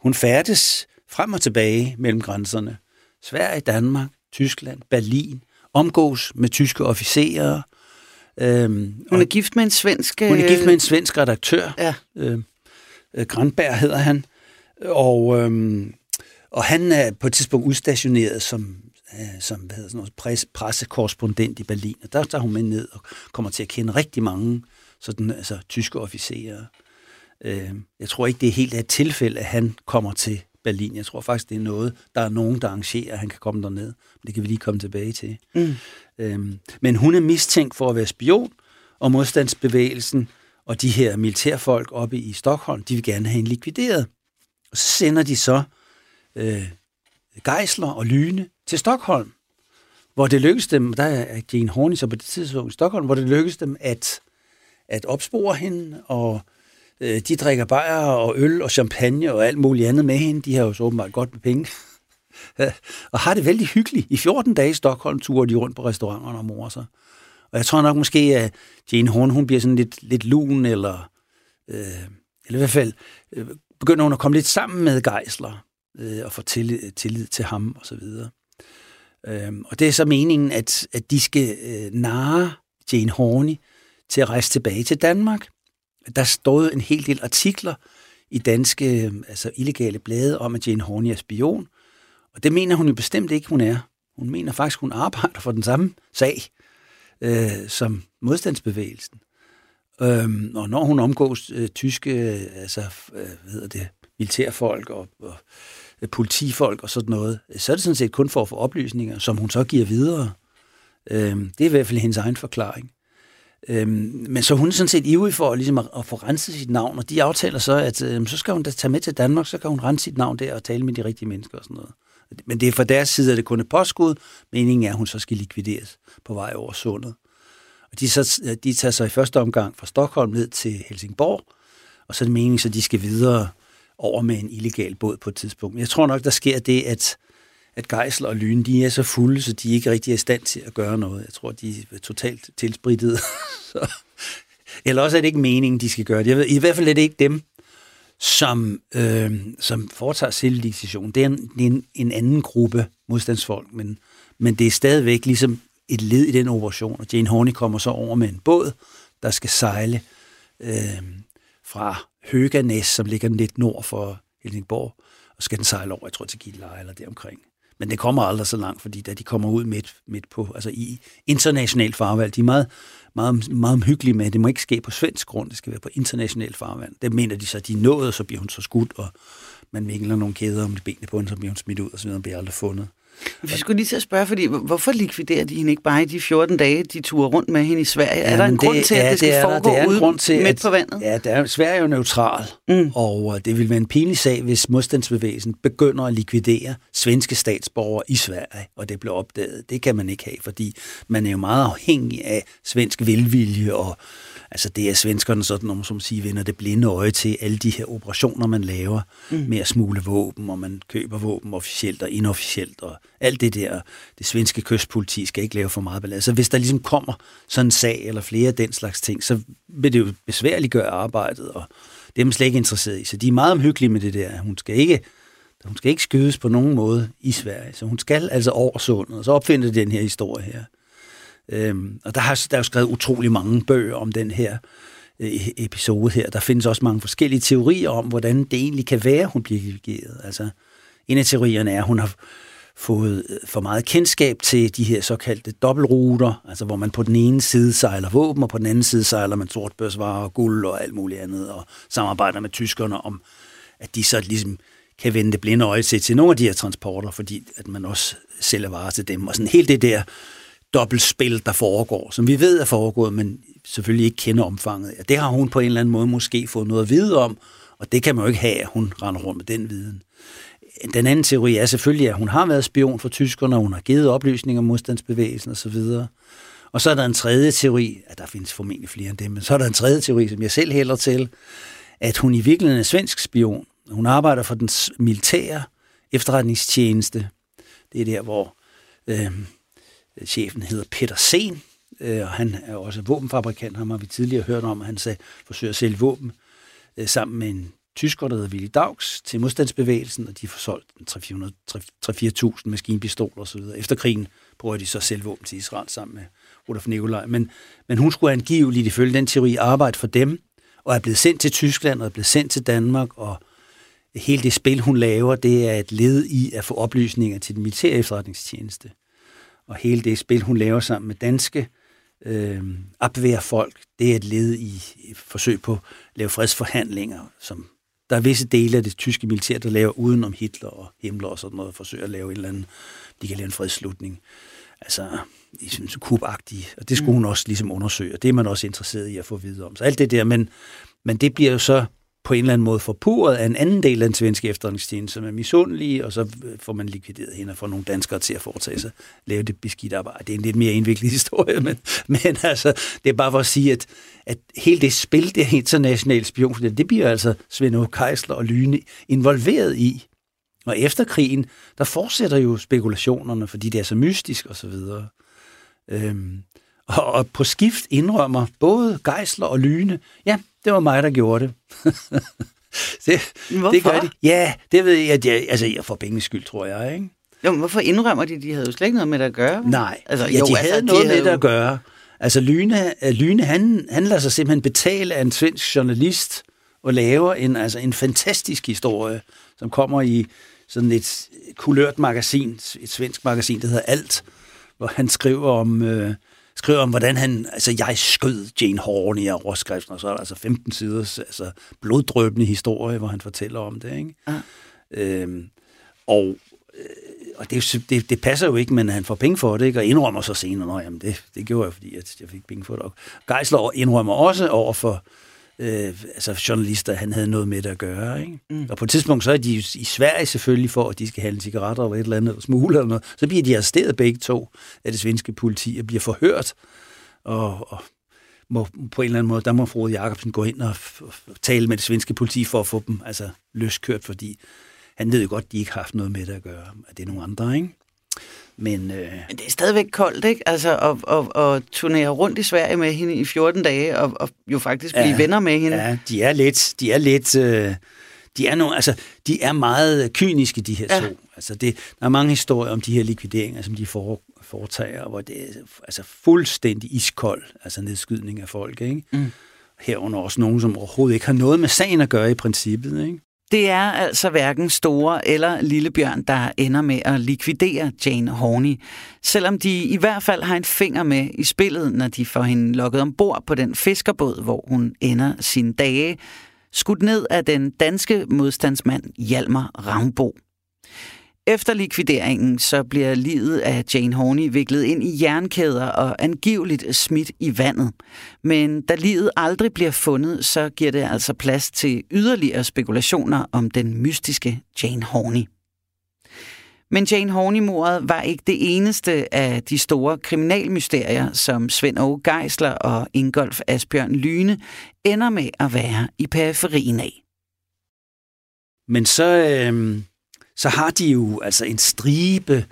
Hun færdes frem og tilbage mellem grænserne. Sverige, Danmark, Tyskland, Berlin, omgås med tyske officerer. Øhm, hun er gift med en svensk... Hun er gift med en svensk redaktør. Ja. Øhm, øh, Grandberg hedder han. Og, øhm, og han er på et tidspunkt udstationeret som, øh, som hvad hedder sådan noget, pres, pressekorrespondent i Berlin. Og der tager hun med ned og kommer til at kende rigtig mange sådan, altså, tyske officerer. Øh, jeg tror ikke, det er helt et tilfælde, at han kommer til Berlin. Jeg tror faktisk, det er noget, der er nogen, der arrangerer, at han kan komme derned. Det kan vi lige komme tilbage til. Mm. Øhm, men hun er mistænkt for at være spion, og modstandsbevægelsen og de her militærfolk oppe i Stockholm, de vil gerne have hende likvideret. Og så sender de så øh, gejsler og lyne til Stockholm, hvor det lykkedes dem, der er Jane Horney så på det tidspunkt i Stockholm, hvor det lykkedes dem at, at opspore hende og Øh, de drikker bajer og øl og champagne og alt muligt andet med hende. De har jo så åbenbart godt med penge. [laughs] og har det vældig hyggeligt. I 14 dage i Stockholm turer de rundt på restauranterne og morer sig. Og jeg tror nok måske, at Jane Horn, hun bliver sådan lidt, lidt lun, eller, øh, eller i hvert fald øh, begynder hun at komme lidt sammen med Geisler øh, og få tillid, tillid til ham og så videre. Øhm, og det er så meningen, at, at de skal øh, narre Jane Horney til at rejse tilbage til Danmark. Der stod en hel del artikler i danske altså illegale blade om, at Jane Horney er spion. Og det mener hun jo bestemt ikke, hun er. Hun mener faktisk, hun arbejder for den samme sag øh, som modstandsbevægelsen. Øhm, og når hun omgås øh, tyske øh, altså, øh, hvad hedder det, militærfolk og, og øh, politifolk og sådan noget, øh, så er det sådan set kun for at få oplysninger, som hun så giver videre. Øhm, det er i hvert fald hendes egen forklaring. Øhm, men så hun er sådan set ivrig for ligesom at, at få renset sit navn, og de aftaler så, at øhm, så skal hun da tage med til Danmark, så kan hun rense sit navn der og tale med de rigtige mennesker og sådan noget. Men det er fra deres side, at det kun er påskud. Meningen er, at hun så skal likvideres på vej over sundet. Og de, så, de tager så i første omgang fra Stockholm ned til Helsingborg, og så er det meningen, at de skal videre over med en illegal båd på et tidspunkt. Jeg tror nok, der sker det, at, at Geisel og Lyne, de er så fulde, så de ikke rigtig er i stand til at gøre noget. Jeg tror, de er totalt tilsprittede. [laughs] Eller også er det ikke meningen, de skal gøre det. Jeg ved, I hvert fald er det ikke dem, som, øh, som foretager selvlikvidation. Det er, en, det er en, en anden gruppe modstandsfolk, men, men det er stadigvæk ligesom et led i den operation, og Jane Horney kommer så over med en båd, der skal sejle øh, fra Høganæs, som ligger lidt nord for Helsingborg, og skal den sejle over, jeg tror, til Gilleleje eller deromkring. Men det kommer aldrig så langt, fordi da de kommer ud midt, midt på, altså i international farvand, de er meget, meget, meget omhyggelige med, at det må ikke ske på svensk grund, det skal være på international farvand. Det mener de så, at de er nået, og så bliver hun så skudt, og man vinkler nogle kæder om de benene på hende, så bliver hun smidt ud, og så videre, bliver aldrig fundet. Vi skulle lige til at spørge, fordi hvorfor likviderer de hende ikke bare i de 14 dage, de turer rundt med hende i Sverige? Ja, er der en det, grund til, at ja, det skal det er, foregå det er grund til, midt at, på vandet? Ja, det er, Sverige er jo neutral, mm. og uh, det vil være en pinlig sag, hvis modstandsbevægelsen begynder at likvidere svenske statsborgere i Sverige, og det bliver opdaget. Det kan man ikke have, fordi man er jo meget afhængig af svensk velvilje og Altså det er svenskerne sådan, om som siger, vender det blinde øje til alle de her operationer, man laver mm. med at smule våben, og man køber våben officielt og inofficielt, og alt det der. Det svenske kystpoliti skal ikke lave for meget ballade. Så hvis der ligesom kommer sådan en sag eller flere af den slags ting, så vil det jo besværligt gøre arbejdet, og det er man slet ikke interesseret i. Så de er meget omhyggelige med det der. Hun skal ikke hun skal ikke skydes på nogen måde i Sverige, så hun skal altså over sundet, og så opfinder den her historie her. Øhm, og der, har, der er jo skrevet utrolig mange bøger om den her øh, e-, episode her. Der findes også mange forskellige teorier om, hvordan det egentlig kan være, hun bliver dirigeret. Altså, en af teorierne er, at hun har fået øh, for meget kendskab til de her såkaldte dobbeltruter, altså hvor man på den ene side sejler våben, og på den anden side sejler man sortbørsvarer og guld og alt muligt andet, og samarbejder med tyskerne om, at de så ligesom kan vende det blinde øje til, til nogle af de her transporter, fordi at man også sælger varer til dem. Og sådan helt det der dobbeltspil, der foregår, som vi ved er foregået, men selvfølgelig ikke kender omfanget. Og det har hun på en eller anden måde måske fået noget at vide om, og det kan man jo ikke have, at hun render rundt med den viden. Den anden teori er selvfølgelig, at hun har været spion for tyskerne, og hun har givet oplysninger om modstandsbevægelsen osv. Og så er der en tredje teori, at der findes formentlig flere end det, men så er der en tredje teori, som jeg selv hælder til, at hun i virkeligheden er svensk spion. Hun arbejder for den militære efterretningstjeneste. Det er der, hvor øh, chefen hedder Peter Sen, øh, og han er også våbenfabrikant, ham har vi tidligere hørt om, at han sagde, forsøger at sælge våben øh, sammen med en tysker, der hedder Willy Daugs, til modstandsbevægelsen, og de får solgt 3-4.000 maskinpistoler osv. Efter krigen bruger de så selv våben til Israel sammen med Rudolf Nikolaj. Men, men hun skulle angiveligt, ifølge den teori, arbejde for dem, og er blevet sendt til Tyskland, og er blevet sendt til Danmark, og hele det spil, hun laver, det er et led i at få oplysninger til den militære efterretningstjeneste og hele det spil, hun laver sammen med danske øh, opværfolk, det er et led i, i forsøg på at lave fredsforhandlinger, som der er visse dele af det tyske militær, der laver udenom Hitler og Himmler og sådan noget, forsøger at lave en eller anden, de kan lave en fredsslutning. Altså, sådan kubagtige, og det skulle mm. hun også ligesom undersøge, og det er man også interesseret i at få videre om. Så alt det der, men, men det bliver jo så på en eller anden måde forpurret af en anden del af den svenske efterretningstjeneste, som er misundelige, og så øh, får man likvideret hende og får nogle danskere til at foretage sig, lave det beskidt arbejde. Det er en lidt mere indviklet [laughs] historie, men, men altså, det er bare for at sige, at, at hele det spil, det internationale spion, det bliver altså Svend Aage Keisler og Lyne involveret i. Og efter krigen, der fortsætter jo spekulationerne, fordi det er så mystisk og så videre. Øhm, og, og på skift indrømmer både Geisler og Lyne, ja, det var mig, der gjorde det. [laughs] det, hvorfor? det gør de. Ja, det ved jeg, at jeg, altså jeg får penge skyld, tror jeg, ikke? Jo, men hvorfor indrømmer de? De havde jo slet ikke noget med det at gøre. Nej, altså, ja, jo, de havde altså, noget de med det at gøre. Altså Lyne, Lyne han, han lader sig simpelthen betale af en svensk journalist og laver en, altså, en fantastisk historie, som kommer i sådan et kulørt magasin, et svensk magasin, der hedder Alt, hvor han skriver om, øh, skriver om, hvordan han, altså jeg skød Jane Horn i overskriften, og så er der altså 15 sider altså bloddrøbende historie, hvor han fortæller om det, ikke? Ja. Øhm, og øh, og det, det, det passer jo ikke, men han får penge for det, ikke? og indrømmer så senere, at det, det gjorde jeg, fordi at jeg fik penge for det. Og Geisler indrømmer også over for øh, altså journalister, han havde noget med det at gøre. Ikke? Mm. Og på et tidspunkt, så er de i Sverige selvfølgelig for, at de skal handle cigaretter eller et eller andet, eller smule eller noget. Så bliver de arresteret begge to af det svenske politi og bliver forhørt. Og, og må, på en eller anden måde, der må Frode Jacobsen gå ind og, og tale med det svenske politi for at få dem altså, løskørt, fordi han ved jo godt, at de ikke har haft noget med det at gøre, at det er nogle andre, ikke? Men, øh... Men det er stadigvæk koldt, ikke? Altså at, at, at turnere rundt i Sverige med hende i 14 dage, og, og jo faktisk blive ja, venner med hende. Ja, de er lidt... De er lidt øh... De er, nogle, altså, de er meget kyniske, de her ja. to. Altså det, der er mange historier om de her likvideringer, som de får, foretager, hvor det er altså fuldstændig iskold, altså nedskydning af folk. Ikke? Mm. Herunder også nogen, som overhovedet ikke har noget med sagen at gøre i princippet. Ikke? Det er altså hverken store eller lille bjørn, der ender med at likvidere Jane Horney, selvom de i hvert fald har en finger med i spillet, når de får hende lukket ombord på den fiskerbåd, hvor hun ender sine dage, skudt ned af den danske modstandsmand Hjalmar Ravnbo. Efter likvideringen så bliver livet af Jane Horney viklet ind i jernkæder og angiveligt smidt i vandet. Men da livet aldrig bliver fundet, så giver det altså plads til yderligere spekulationer om den mystiske Jane Horney. Men Jane Horney-mordet var ikke det eneste af de store kriminalmysterier, som Svend Åge Geisler og Ingolf Asbjørn Lyne ender med at være i periferien af. Men så, øh, så har de jo altså en stribe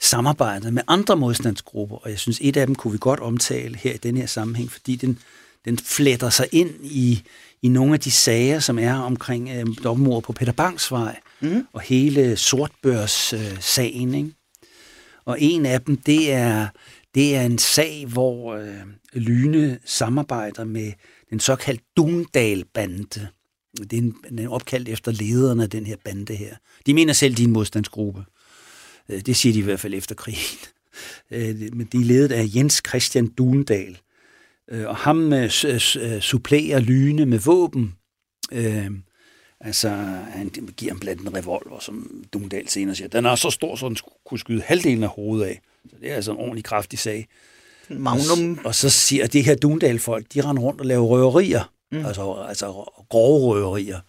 samarbejde med andre modstandsgrupper, og jeg synes, et af dem kunne vi godt omtale her i den her sammenhæng, fordi den, den fletter sig ind i, i nogle af de sager, som er omkring øh, dobbeltmord på Peter Bangs vej, mm. og hele sortbørs-sagen. Øh, og en af dem, det er, det er en sag, hvor øh, Lyne samarbejder med den såkaldte Dundal-bande. Det er en, den er opkaldt efter lederen af den her bande her. De mener selv, de er en modstandsgruppe. Øh, det siger de i hvert fald efter krigen. [laughs] Øh, men de er ledet af Jens Christian Dundal. Øh, og ham supplerer Lyne med våben. Altså, han giver ham blandt en revolver, som Dundal senere siger. Den er så stor, så den kunne skyde halvdelen af hovedet af. Så det er altså en ordentlig kraftig sag. Magnum. Og, og så siger de her Dundal-folk, de render rundt og laver røverier. Mm. Altså, altså grove røverier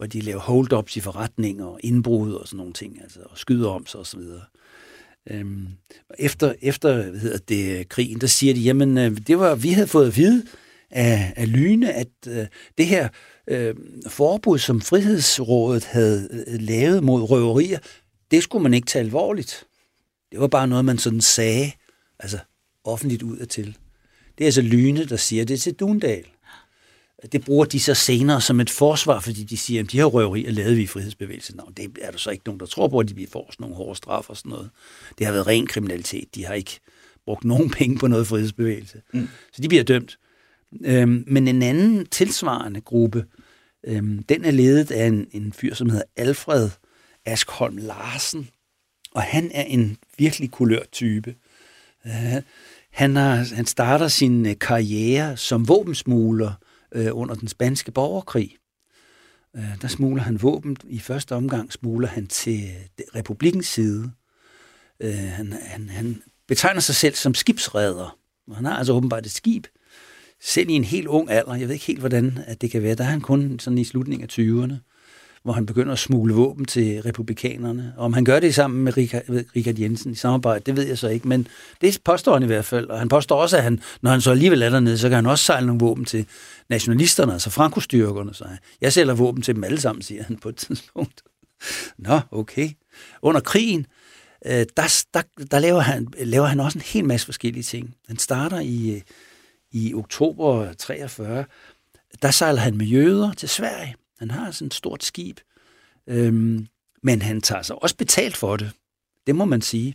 hvor de laver hold-ups i forretninger og indbrud og sådan nogle ting, altså, og skyder om sig osv. Øhm, efter, efter hvad hedder det, krigen, der siger de, jamen, øh, det var, vi havde fået at vide af, af Lyne, at øh, det her øh, forbud, som Frihedsrådet havde øh, lavet mod røverier, det skulle man ikke tage alvorligt. Det var bare noget, man sådan sagde, altså offentligt ud af til. Det er altså Lyne, der siger det til Dundal. Det bruger de så senere som et forsvar, fordi de siger, at de her røverier lavede vi i frihedsbevægelsen. Nå, det er der så ikke nogen, der tror på, at de vil få nogle hårde straf og sådan noget. Det har været ren kriminalitet. De har ikke brugt nogen [laughs] penge på noget frihedsbevægelse. Mm. Så de bliver dømt. Øhm, men en anden tilsvarende gruppe, øhm, den er ledet af en, en fyr, som hedder Alfred Askholm Larsen. Og han er en virkelig kulørt type. Øh, han, har, han starter sin øh, karriere som våbensmugler øh, under den spanske borgerkrig. Øh, der smugler han våben. I første omgang smugler han til øh, republikens side. Øh, han, han, han betegner sig selv som skibsredder. Han har altså åbenbart et skib, selv i en helt ung alder, jeg ved ikke helt, hvordan at det kan være, der er han kun sådan i slutningen af 20'erne, hvor han begynder at smule våben til republikanerne. Og om han gør det sammen med Richard Jensen i samarbejde, det ved jeg så ikke, men det påstår han i hvert fald. Og han påstår også, at han, når han så alligevel er dernede, så kan han også sejle nogle våben til nationalisterne, altså frankostyrkerne. Så jeg sælger våben til dem alle sammen, siger han på et tidspunkt. [laughs] Nå, okay. Under krigen, øh, der, der, der laver, han, laver han også en hel masse forskellige ting. Han starter i, øh, i oktober 43, der sejler han med jøder til Sverige. Han har sådan et stort skib, øhm, men han tager sig også betalt for det. Det må man sige.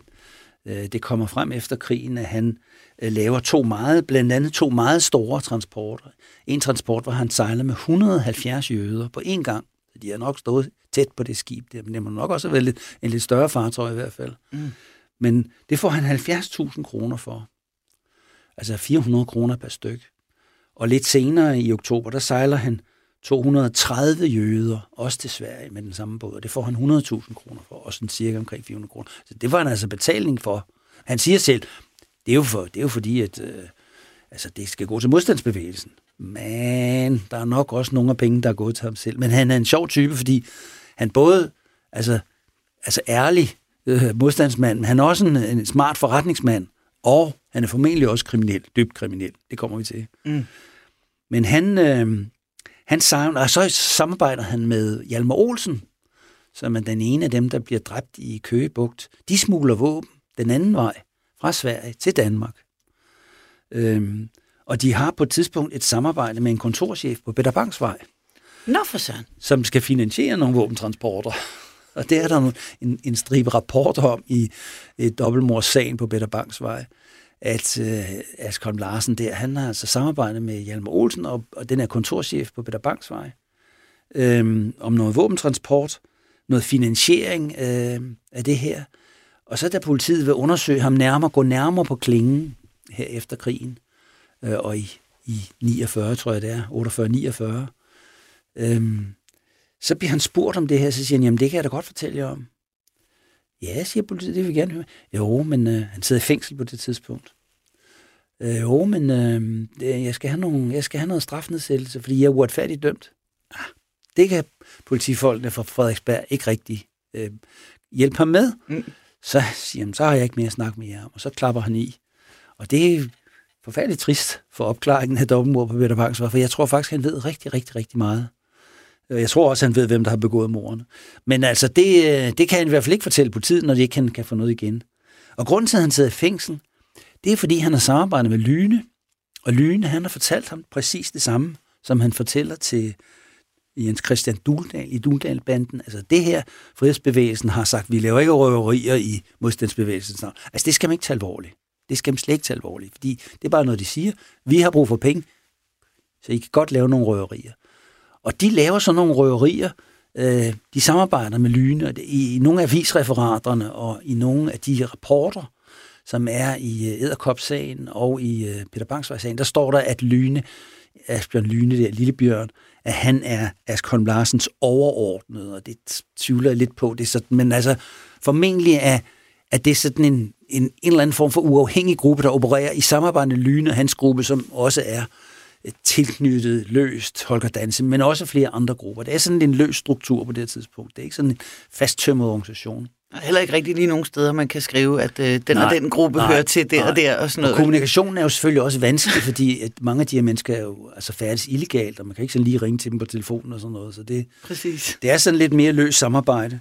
Øh, det kommer frem efter krigen, at han øh, laver to meget, blandt andet to meget store transporter. En transport, hvor han sejler med 170 jøder på én gang. De har nok stået tæt på det skib. Det må nok også have været en lidt større fartøj i hvert fald. Mm. Men det får han 70.000 kroner for. Altså 400 kroner per styk. Og lidt senere i oktober, der sejler han 230 jøder, også til Sverige med den samme båd, og det får han 100.000 kroner for, og sådan cirka omkring 400 kroner. Så det var han altså betaling for. Han siger selv, det er jo, for, det er jo fordi, at øh, altså, det skal gå til modstandsbevægelsen. Men der er nok også nogle af penge, der er gået til ham selv. Men han er en sjov type, fordi han både altså, altså ærlig øh, modstandsmand, men han er også en, en smart forretningsmand, og han er formentlig også kriminel, dybt kriminel. Det kommer vi til. Mm. Men han, øh, han savner, og så samarbejder han med Hjalmar Olsen, som er den ene af dem, der bliver dræbt i Køgebugt. De smugler våben den anden vej fra Sverige til Danmark. Øhm, og de har på et tidspunkt et samarbejde med en kontorchef på Peter Banks vej. Nå for sådan. Som skal finansiere nogle våbentransporter. Og det er der en, en stribe rapporter om i et dobbeltmordssagen på Peter Banks vej at øh, Askolm Larsen der, han har altså samarbejdet med Hjalmar Olsen og, og den er kontorchef på Peter Banks vej, øh, om noget våbentransport, noget finansiering øh, af det her. Og så da politiet vil undersøge ham nærmere, gå nærmere på klingen her efter krigen, øh, og i, i 49, tror jeg det er, 48-49, øh, så bliver han spurgt om det her, så siger han, jamen det kan jeg da godt fortælle jer om. Ja, siger politiet, det vil vi gerne høre. Jo, men øh, han sidder i fængsel på det tidspunkt. Øh, jo, men øh, jeg, skal have nogle, jeg skal have noget strafnedsættelse, fordi jeg er uretfærdigt dømt. Ah, det kan politifolkene fra Frederiksberg ikke rigtig øh, hjælpe ham med. Mm. Så siger han, så har jeg ikke mere at snakke med jer om, og så klapper han i. Og det er forfærdeligt trist for opklaringen af dobbeltmord på Peter Banks, for jeg tror faktisk, han ved rigtig, rigtig, rigtig meget. Øh, jeg tror også, han ved, hvem der har begået morderne. Men altså, det, øh, det kan han i hvert fald ikke fortælle politiet, når de ikke kan, kan få noget igen. Og grunden til, at han sidder i fængsel, det er, fordi han har samarbejdet med Lyne. Og Lyne, han har fortalt ham præcis det samme, som han fortæller til Jens Christian Duldal i Duldal-banden. Altså det her, frihedsbevægelsen har sagt, vi laver ikke røverier i modstandsbevægelsen. Altså det skal man ikke tage alvorligt. Det skal man slet ikke tage alvorligt, fordi det er bare noget, de siger. Vi har brug for penge, så I kan godt lave nogle røverier. Og de laver sådan nogle røverier, øh, de samarbejder med Lyne, i, i nogle af avisreferaterne og i nogle af de rapporter, som er i øh, Æderkop-sagen og i øh, Peter Bangsvej-sagen, der står der, at Lyne, Asbjørn Lyne, der Lillebjørn, at han er Asbjørn Larsens overordnede, og det tvivler jeg lidt på. Det er sådan, men altså, formentlig er, at det er sådan en, en, en eller anden form for uafhængig gruppe, der opererer i samarbejde med Lyne, hans gruppe, som også er tilknyttet løst Holger Danse, men også flere andre grupper. Det er sådan en løs struktur på det tidspunkt. Det er ikke sådan en fasttømmet organisation. Er heller ikke rigtig lige nogen steder, man kan skrive, at øh, den nej, og den gruppe nej, hører til der nej. og der og sådan noget. Og kommunikationen er jo selvfølgelig også vanskelig, fordi at mange af de her mennesker er jo altså færdes illegalt, og man kan ikke sådan lige ringe til dem på telefonen og sådan noget. Så det, Præcis. det er sådan lidt mere løs samarbejde.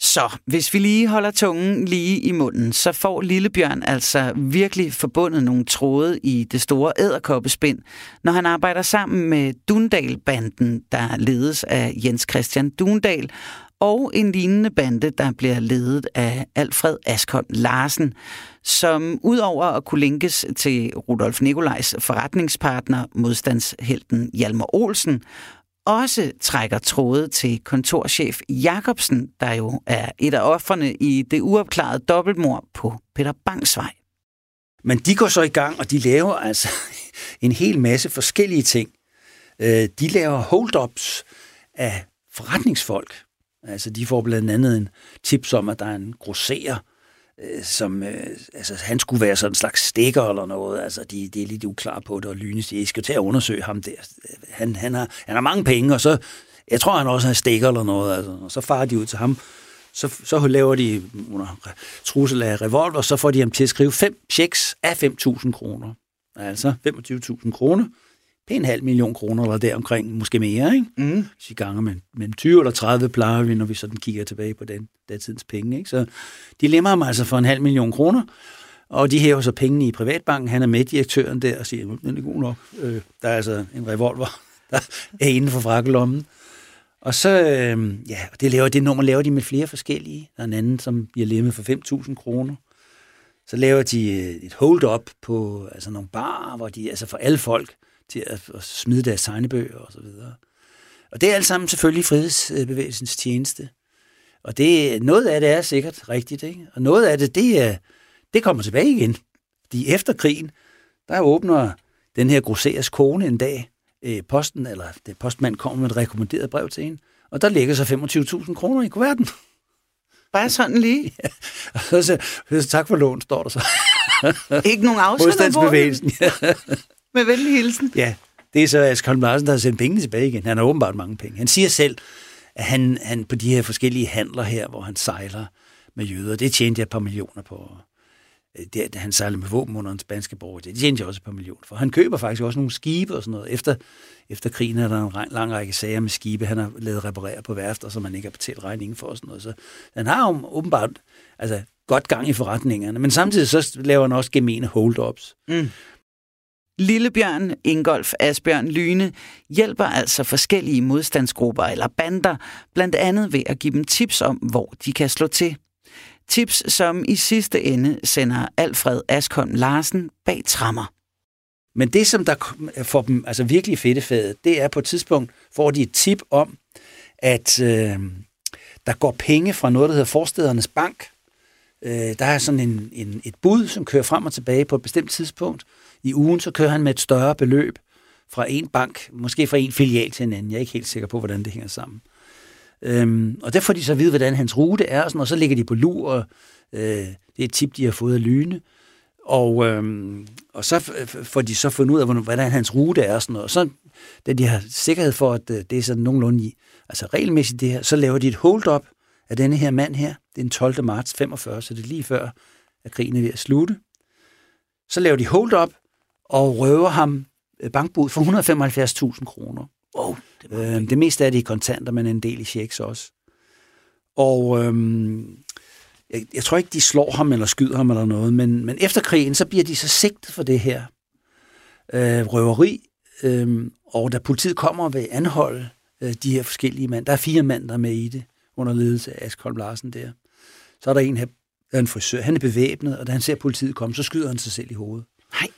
Så hvis vi lige holder tungen lige i munden, så får Lillebjørn altså virkelig forbundet nogle tråde i det store æderkoppespind, når han arbejder sammen med Dundal-banden, der ledes af Jens Christian Dundal, og en lignende bande, der bliver ledet af Alfred Askholm Larsen, som udover at kunne linkes til Rudolf Nikolajs forretningspartner, modstandshelten Hjalmar Olsen, også trækker tråde til kontorchef Jacobsen, der jo er et af offerne i det uopklarede dobbeltmord på Peter Bangsvej. Men de går så i gang, og de laver altså [laughs] en hel masse forskellige ting. Øh, de laver hold-ups af forretningsfolk. Altså, de får blandt andet en tips om, at der er en grosserer, øh, som, øh, altså han skulle være sådan en slags stikker eller noget, altså de, de er lidt uklar på det, og Lyne siger, I skal til at undersøge ham der. Han, han, har, han har mange penge, og så, jeg tror han også har stikker eller noget, altså, og så farer de ud til ham, så, så laver de under trussel af revolver, så får de ham til at skrive fem checks af 5.000 kroner. Altså 25.000 kroner. Pæn halv million kroner eller deromkring, måske mere, ikke? Mm. Hvis vi ganger med, med 20 eller 30 plejer vi, når vi sådan kigger tilbage på den datidens penge, ikke? Så de lemmer ham altså for en halv million kroner, og de hæver så pengene i privatbanken. Han er med direktøren der og siger, den er god nok. Øh, der er altså en revolver, [laughs] der er inden for frakkelommen. Og så, øh, ja, det, laver, det nummer laver de med flere forskellige. Der er en anden, som bliver lemmet for 5.000 kroner. Så laver de øh, et hold-up på altså nogle bar, hvor de altså for alle folk til at, at smide deres tegnebøger og så videre. Og det er alt sammen selvfølgelig frihedsbevægelsens tjeneste. Og det, noget af det er sikkert rigtigt, ikke? og noget af det, det, er, det kommer tilbage igen. De efter krigen, der åbner den her grosseres kone en dag øh, posten, eller det postmand kommer med et rekommenderet brev til hende, og der ligger så 25.000 kroner i kuverten. Bare sådan lige? [laughs] Ja. Så, så, tak for lån, står der så. Ikke nogen afsætter Modstandsbevægelsen, ja. Med venlig hilsen. Ja, det er så Asger Larsen, der har sendt pengene tilbage igen. Han har åbenbart mange penge. Han siger selv, at han, han på de her forskellige handler her, hvor han sejler med jøder, det tjente jeg et par millioner på. Det, han sejlede med våben under en spanske borger, det tjente jeg også et par millioner for. Han køber faktisk også nogle skibe og sådan noget. Efter, efter krigen er der en lang række sager med skibe, han har lavet reparere på værfter, som man ikke har betalt regningen for og sådan noget. Så han har jo åbenbart altså, godt gang i forretningerne, men samtidig så laver han også gemene hold-ups. Mm. Lillebjørn, Ingolf, Asbjørn, Lyne hjælper altså forskellige modstandsgrupper eller bander, blandt andet ved at give dem tips om, hvor de kan slå til. Tips, som i sidste ende sender Alfred Askholm Larsen bag trammer. Men det, som der får dem altså virkelig fedtefadet, det er på et tidspunkt, får de et tip om, at øh, der går penge fra noget, der hedder Forstedernes Bank. Øh, der er sådan en, en, et bud, som kører frem og tilbage på et bestemt tidspunkt, i ugen, så kører han med et større beløb fra en bank, måske fra en filial til en anden. Jeg er ikke helt sikker på, hvordan det hænger sammen. Øhm, og der får de så at vide, hvordan hans rute er, og, sådan, og så ligger de på lur, og øh, det er et tip, de har fået af Lyne. Og, øhm, og så får de så fundet ud af, hvordan hans rute er, og sådan noget. Og så, da de har sikkerhed for, at øh, det er sådan nogenlunde i, altså regelmæssigt det her, så laver de et hold-up af denne her mand her. Det er den 12. marts 45, så det er lige før, at krigen er ved at slutte. Så laver de hold-up, og røver ham øh, bankbud for 175.000 kroner. Wow, det, øh, det meste af det i kontanter, men en del i checks også. Og øhm, jeg, jeg tror ikke, de slår ham eller skyder ham eller noget, men, men efter krigen, så bliver de så sigtet for det her øh, røveri, øh, og da politiet kommer og vil anholde øh, de her forskellige mænd, der er fire mænd, der er med i det, under ledelse af Askholm Larsen der. Så er der en her, der er en frisør, han er bevæbnet, og da han ser politiet komme, så skyder han sig selv i hovedet. Nej.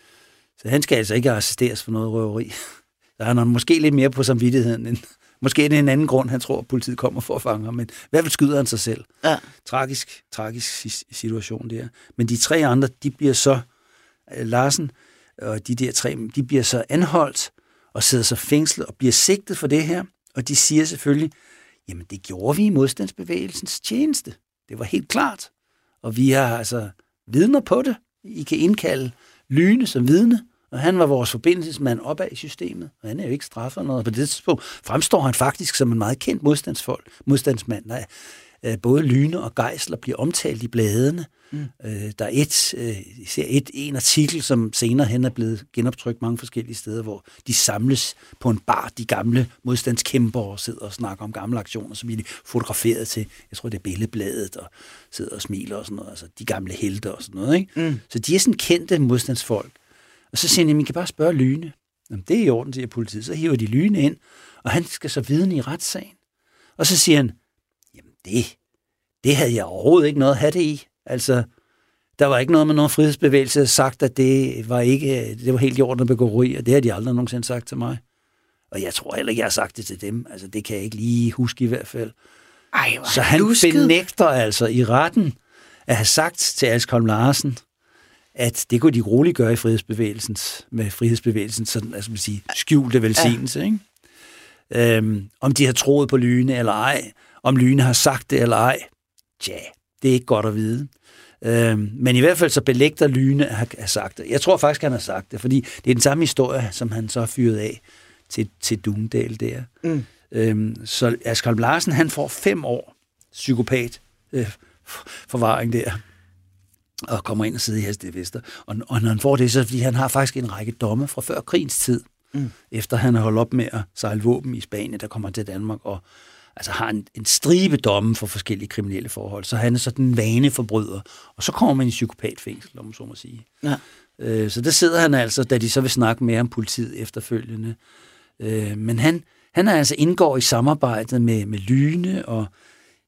Så han skal altså ikke assisteres for noget røveri. Der er han måske lidt mere på samvittigheden, end, måske er det en anden grund, han tror, at politiet kommer for at fange ham, men hvad vil skyder han sig selv? Ja. Tragisk, tragisk situation der. Men de tre andre, de bliver så, uh, Larsen og de der tre, de bliver så anholdt og sidder så fængslet og bliver sigtet for det her, og de siger selvfølgelig, jamen det gjorde vi i modstandsbevægelsens tjeneste. Det var helt klart. Og vi har altså vidner på det. I kan indkalde Lyne som vidne, og han var vores forbindelsesmand opad i systemet, og han er jo ikke straffet noget. På det tidspunkt fremstår han faktisk som en meget kendt modstandsfolk, modstandsmand. Nej, øh, både Lyne og Geisler bliver omtalt i bladene. Mm. Øh, der er et, øh, ser et, en artikel, som senere hen er blevet genoptrykt mange forskellige steder, hvor de samles på en bar, de gamle modstandskæmper, og sidder og snakker om gamle aktioner, så bliver de fotograferet til, jeg tror det er Billedbladet, og sidder og smiler og sådan noget, altså de gamle helte og sådan noget. Ikke? Mm. Så de er sådan kendte modstandsfolk. Og så siger de, at man kan bare spørge Lyne. Jamen, det er i orden, siger politiet. Så hiver de Lyne ind, og han skal så vidne i retssagen. Og så siger han, det, det havde jeg overhovedet ikke noget at have det i. Altså, der var ikke noget med nogen frihedsbevægelse, sagt, at det var ikke, det var helt i orden at begå og det har de aldrig nogensinde sagt til mig. Og jeg tror heller ikke, jeg har sagt det til dem. Altså, det kan jeg ikke lige huske i hvert fald. Ej, Så han lusket. benægter altså i retten at have sagt til Askolm Larsen, at det kunne de roligt gøre i frihedsbevægelsens, med frihedsbevægelsens sådan, altså man sige, skjulte velsignelse. Ja. Ikke? Øhm, om de har troet på Lyne eller ej, om Lyne har sagt det eller ej, tja, Det er ikke godt at vide. Øh, men i hvert fald så belægter Lyne at have sagt det. Jeg tror faktisk, han har sagt det, fordi det er den samme historie, som han så har fyret af til, til Dundal der. Mm. Øh, så Asger Larsen, han får fem år psykopat øh, forvaring der og kommer ind og sidder i Hestevester. Og, og når han får det, så fordi han har faktisk en række domme fra før krigens tid, mm. efter han har holdt op med at sejle våben i Spanien, der kommer til Danmark og altså har en, en stribe domme for forskellige kriminelle forhold. Så han er sådan en vaneforbryder. Og så kommer man i psykopatfængsel, om man så må sige. Ja. Øh, så der sidder han altså, da de så vil snakke mere om politiet efterfølgende. Øh, men han, han er altså indgår i samarbejdet med, med Lyne og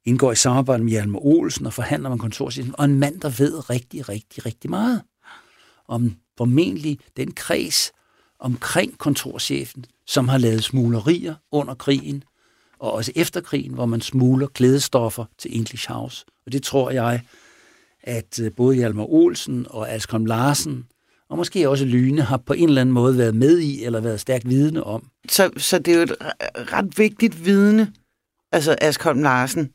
indgår i samarbejde med Hjalmar Olsen og forhandler med kontorchefen, og en mand, der ved rigtig, rigtig, rigtig meget om formentlig den kreds omkring kontorchefen, som har lavet smuglerier under krigen, og også efter krigen, hvor man smugler klædestoffer til English House. Og det tror jeg, at øh, både Hjalmar Olsen og Askom Larsen, og måske også Lyne, har på en eller anden måde været med i, eller været stærkt vidne om. Så, så det er jo et ret vigtigt vidne, altså Askom Larsen,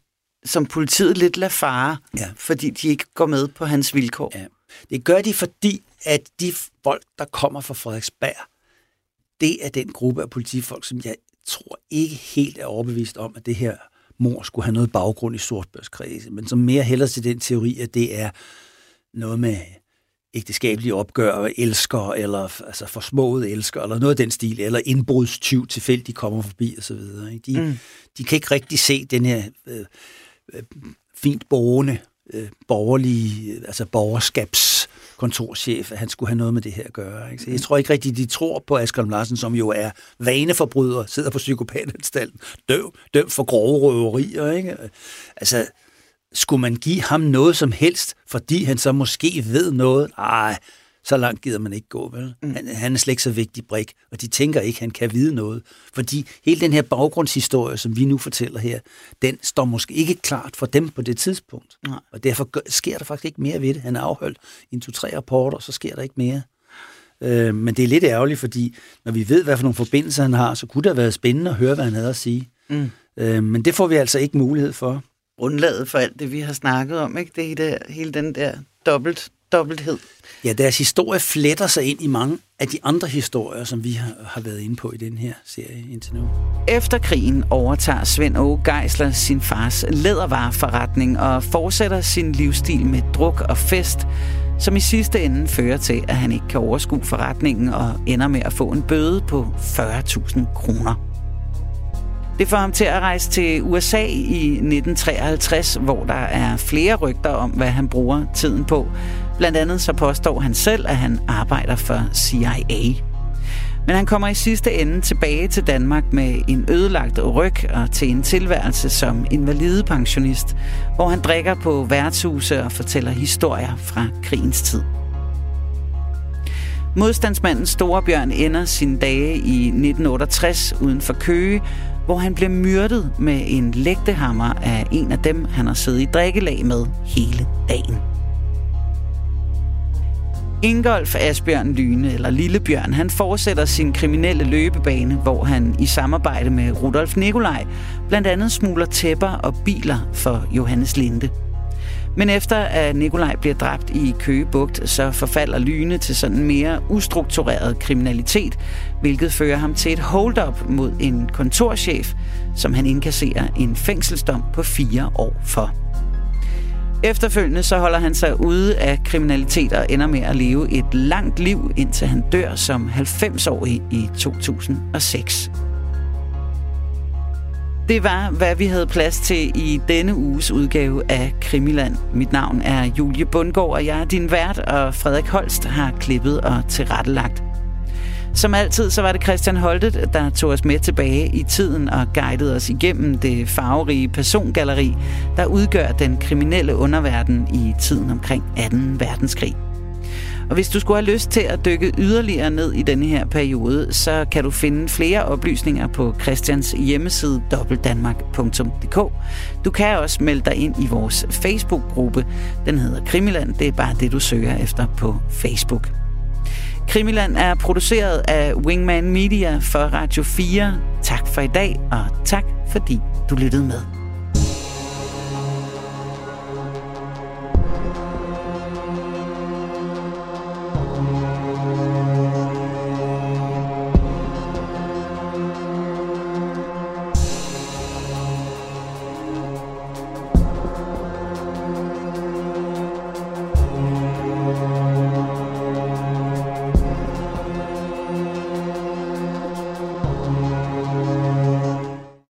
som politiet lidt lader fare, ja. fordi de ikke går med på hans vilkår. Ja. Det gør de, fordi at de folk, der kommer fra Frederiksberg, det er den gruppe af politifolk, som jeg tror ikke helt er overbevist om, at det her mor skulle have noget baggrund i sortbørskredse, men som mere hælder til den teori, at det er noget med ægteskabelige opgør, elsker, eller altså forsmået elsker, eller noget af den stil, eller indbrudstyv tilfældigt kommer forbi, og så videre. De, mm. de kan ikke rigtig se den her øh, øh, fint borgende, øh, borgerlige, altså borgerskabs kontorchef, at han skulle have noget med det her at gøre. Ikke? Så jeg tror ikke rigtigt, de tror på Asger Larsen, som jo er vaneforbryder, sidder på psykopatanstalten, døv, dømt for grove røverier. Ikke? Altså, skulle man give ham noget som helst, fordi han så måske ved noget? Nej, så langt gider man ikke gå, vel? Mm. Han, han er slet ikke så vigtig brik, og de tænker ikke, han kan vide noget. Fordi hele den her baggrundshistorie, som vi nu fortæller her, den står måske ikke klart for dem på det tidspunkt. Nej. Og derfor sker der faktisk ikke mere ved det. Han er afholdt en to-tre rapporter, så sker der ikke mere. Øh, men det er lidt ærgerligt, fordi når vi ved, hvad for nogle forbindelser han har, så kunne det have været spændende at høre, hvad han havde at sige. Mm. Øh, men det får vi altså ikke mulighed for. Grundlaget for alt det, vi har snakket om, ikke? Det er hele den der dobbelt dobbelthed. Ja, deres historie fletter sig ind i mange af de andre historier, som vi har, har været inde på i den her serie indtil nu. Efter krigen overtager Svend Åge Geisler sin fars lædervareforretning og fortsætter sin livsstil med druk og fest, som i sidste ende fører til, at han ikke kan overskue forretningen og ender med at få en bøde på 40.000 kroner. Det får ham til at rejse til USA i 1953, hvor der er flere rygter om, hvad han bruger tiden på. Blandt andet så påstår han selv, at han arbejder for CIA. Men han kommer i sidste ende tilbage til Danmark med en ødelagt ryg og til en tilværelse som invalidepensionist, hvor han drikker på værtshuse og fortæller historier fra krigens tid. Modstandsmanden Storebjørn ender sine dage i 1968 uden for Køge, hvor han blev myrdet med en lægtehammer af en af dem, han har siddet i drikkelag med hele dagen. Ingolf Asbjørn Lyne, eller Lillebjørn, han fortsætter sin kriminelle løbebane, hvor han i samarbejde med Rudolf Nikolaj blandt andet smugler tæpper og biler for Johannes Linde. Men efter at Nikolaj bliver dræbt i Køgebugt, så forfalder Lyne til sådan mere ustruktureret kriminalitet, hvilket fører ham til et hold-up mod en kontorchef, som han indkasserer en fængselsdom på fire år for. Efterfølgende så holder han sig ude af kriminalitet og ender med at leve et langt liv, indtil han dør som 90-årig i 2006. Det var, hvad vi havde plads til i denne uges udgave af Krimiland. Mit navn er Julie Bundgaard, og jeg er din vært, og Frederik Holst har klippet og tilrettelagt. Som altid, så var det Christian Holtet, der tog os med tilbage i tiden og guidede os igennem det farverige persongalleri, der udgør den kriminelle underverden i tiden omkring 2. verdenskrig. Og hvis du skulle have lyst til at dykke yderligere ned i denne her periode, så kan du finde flere oplysninger på Christians hjemmeside dobbeltdanmark.dk. Du kan også melde dig ind i vores Facebook-gruppe. Den hedder Krimiland. Det er bare det, du søger efter på Facebook. Krimiland er produceret af Wingman Media for Radio 4. Tak for i dag, og tak fordi du lyttede med.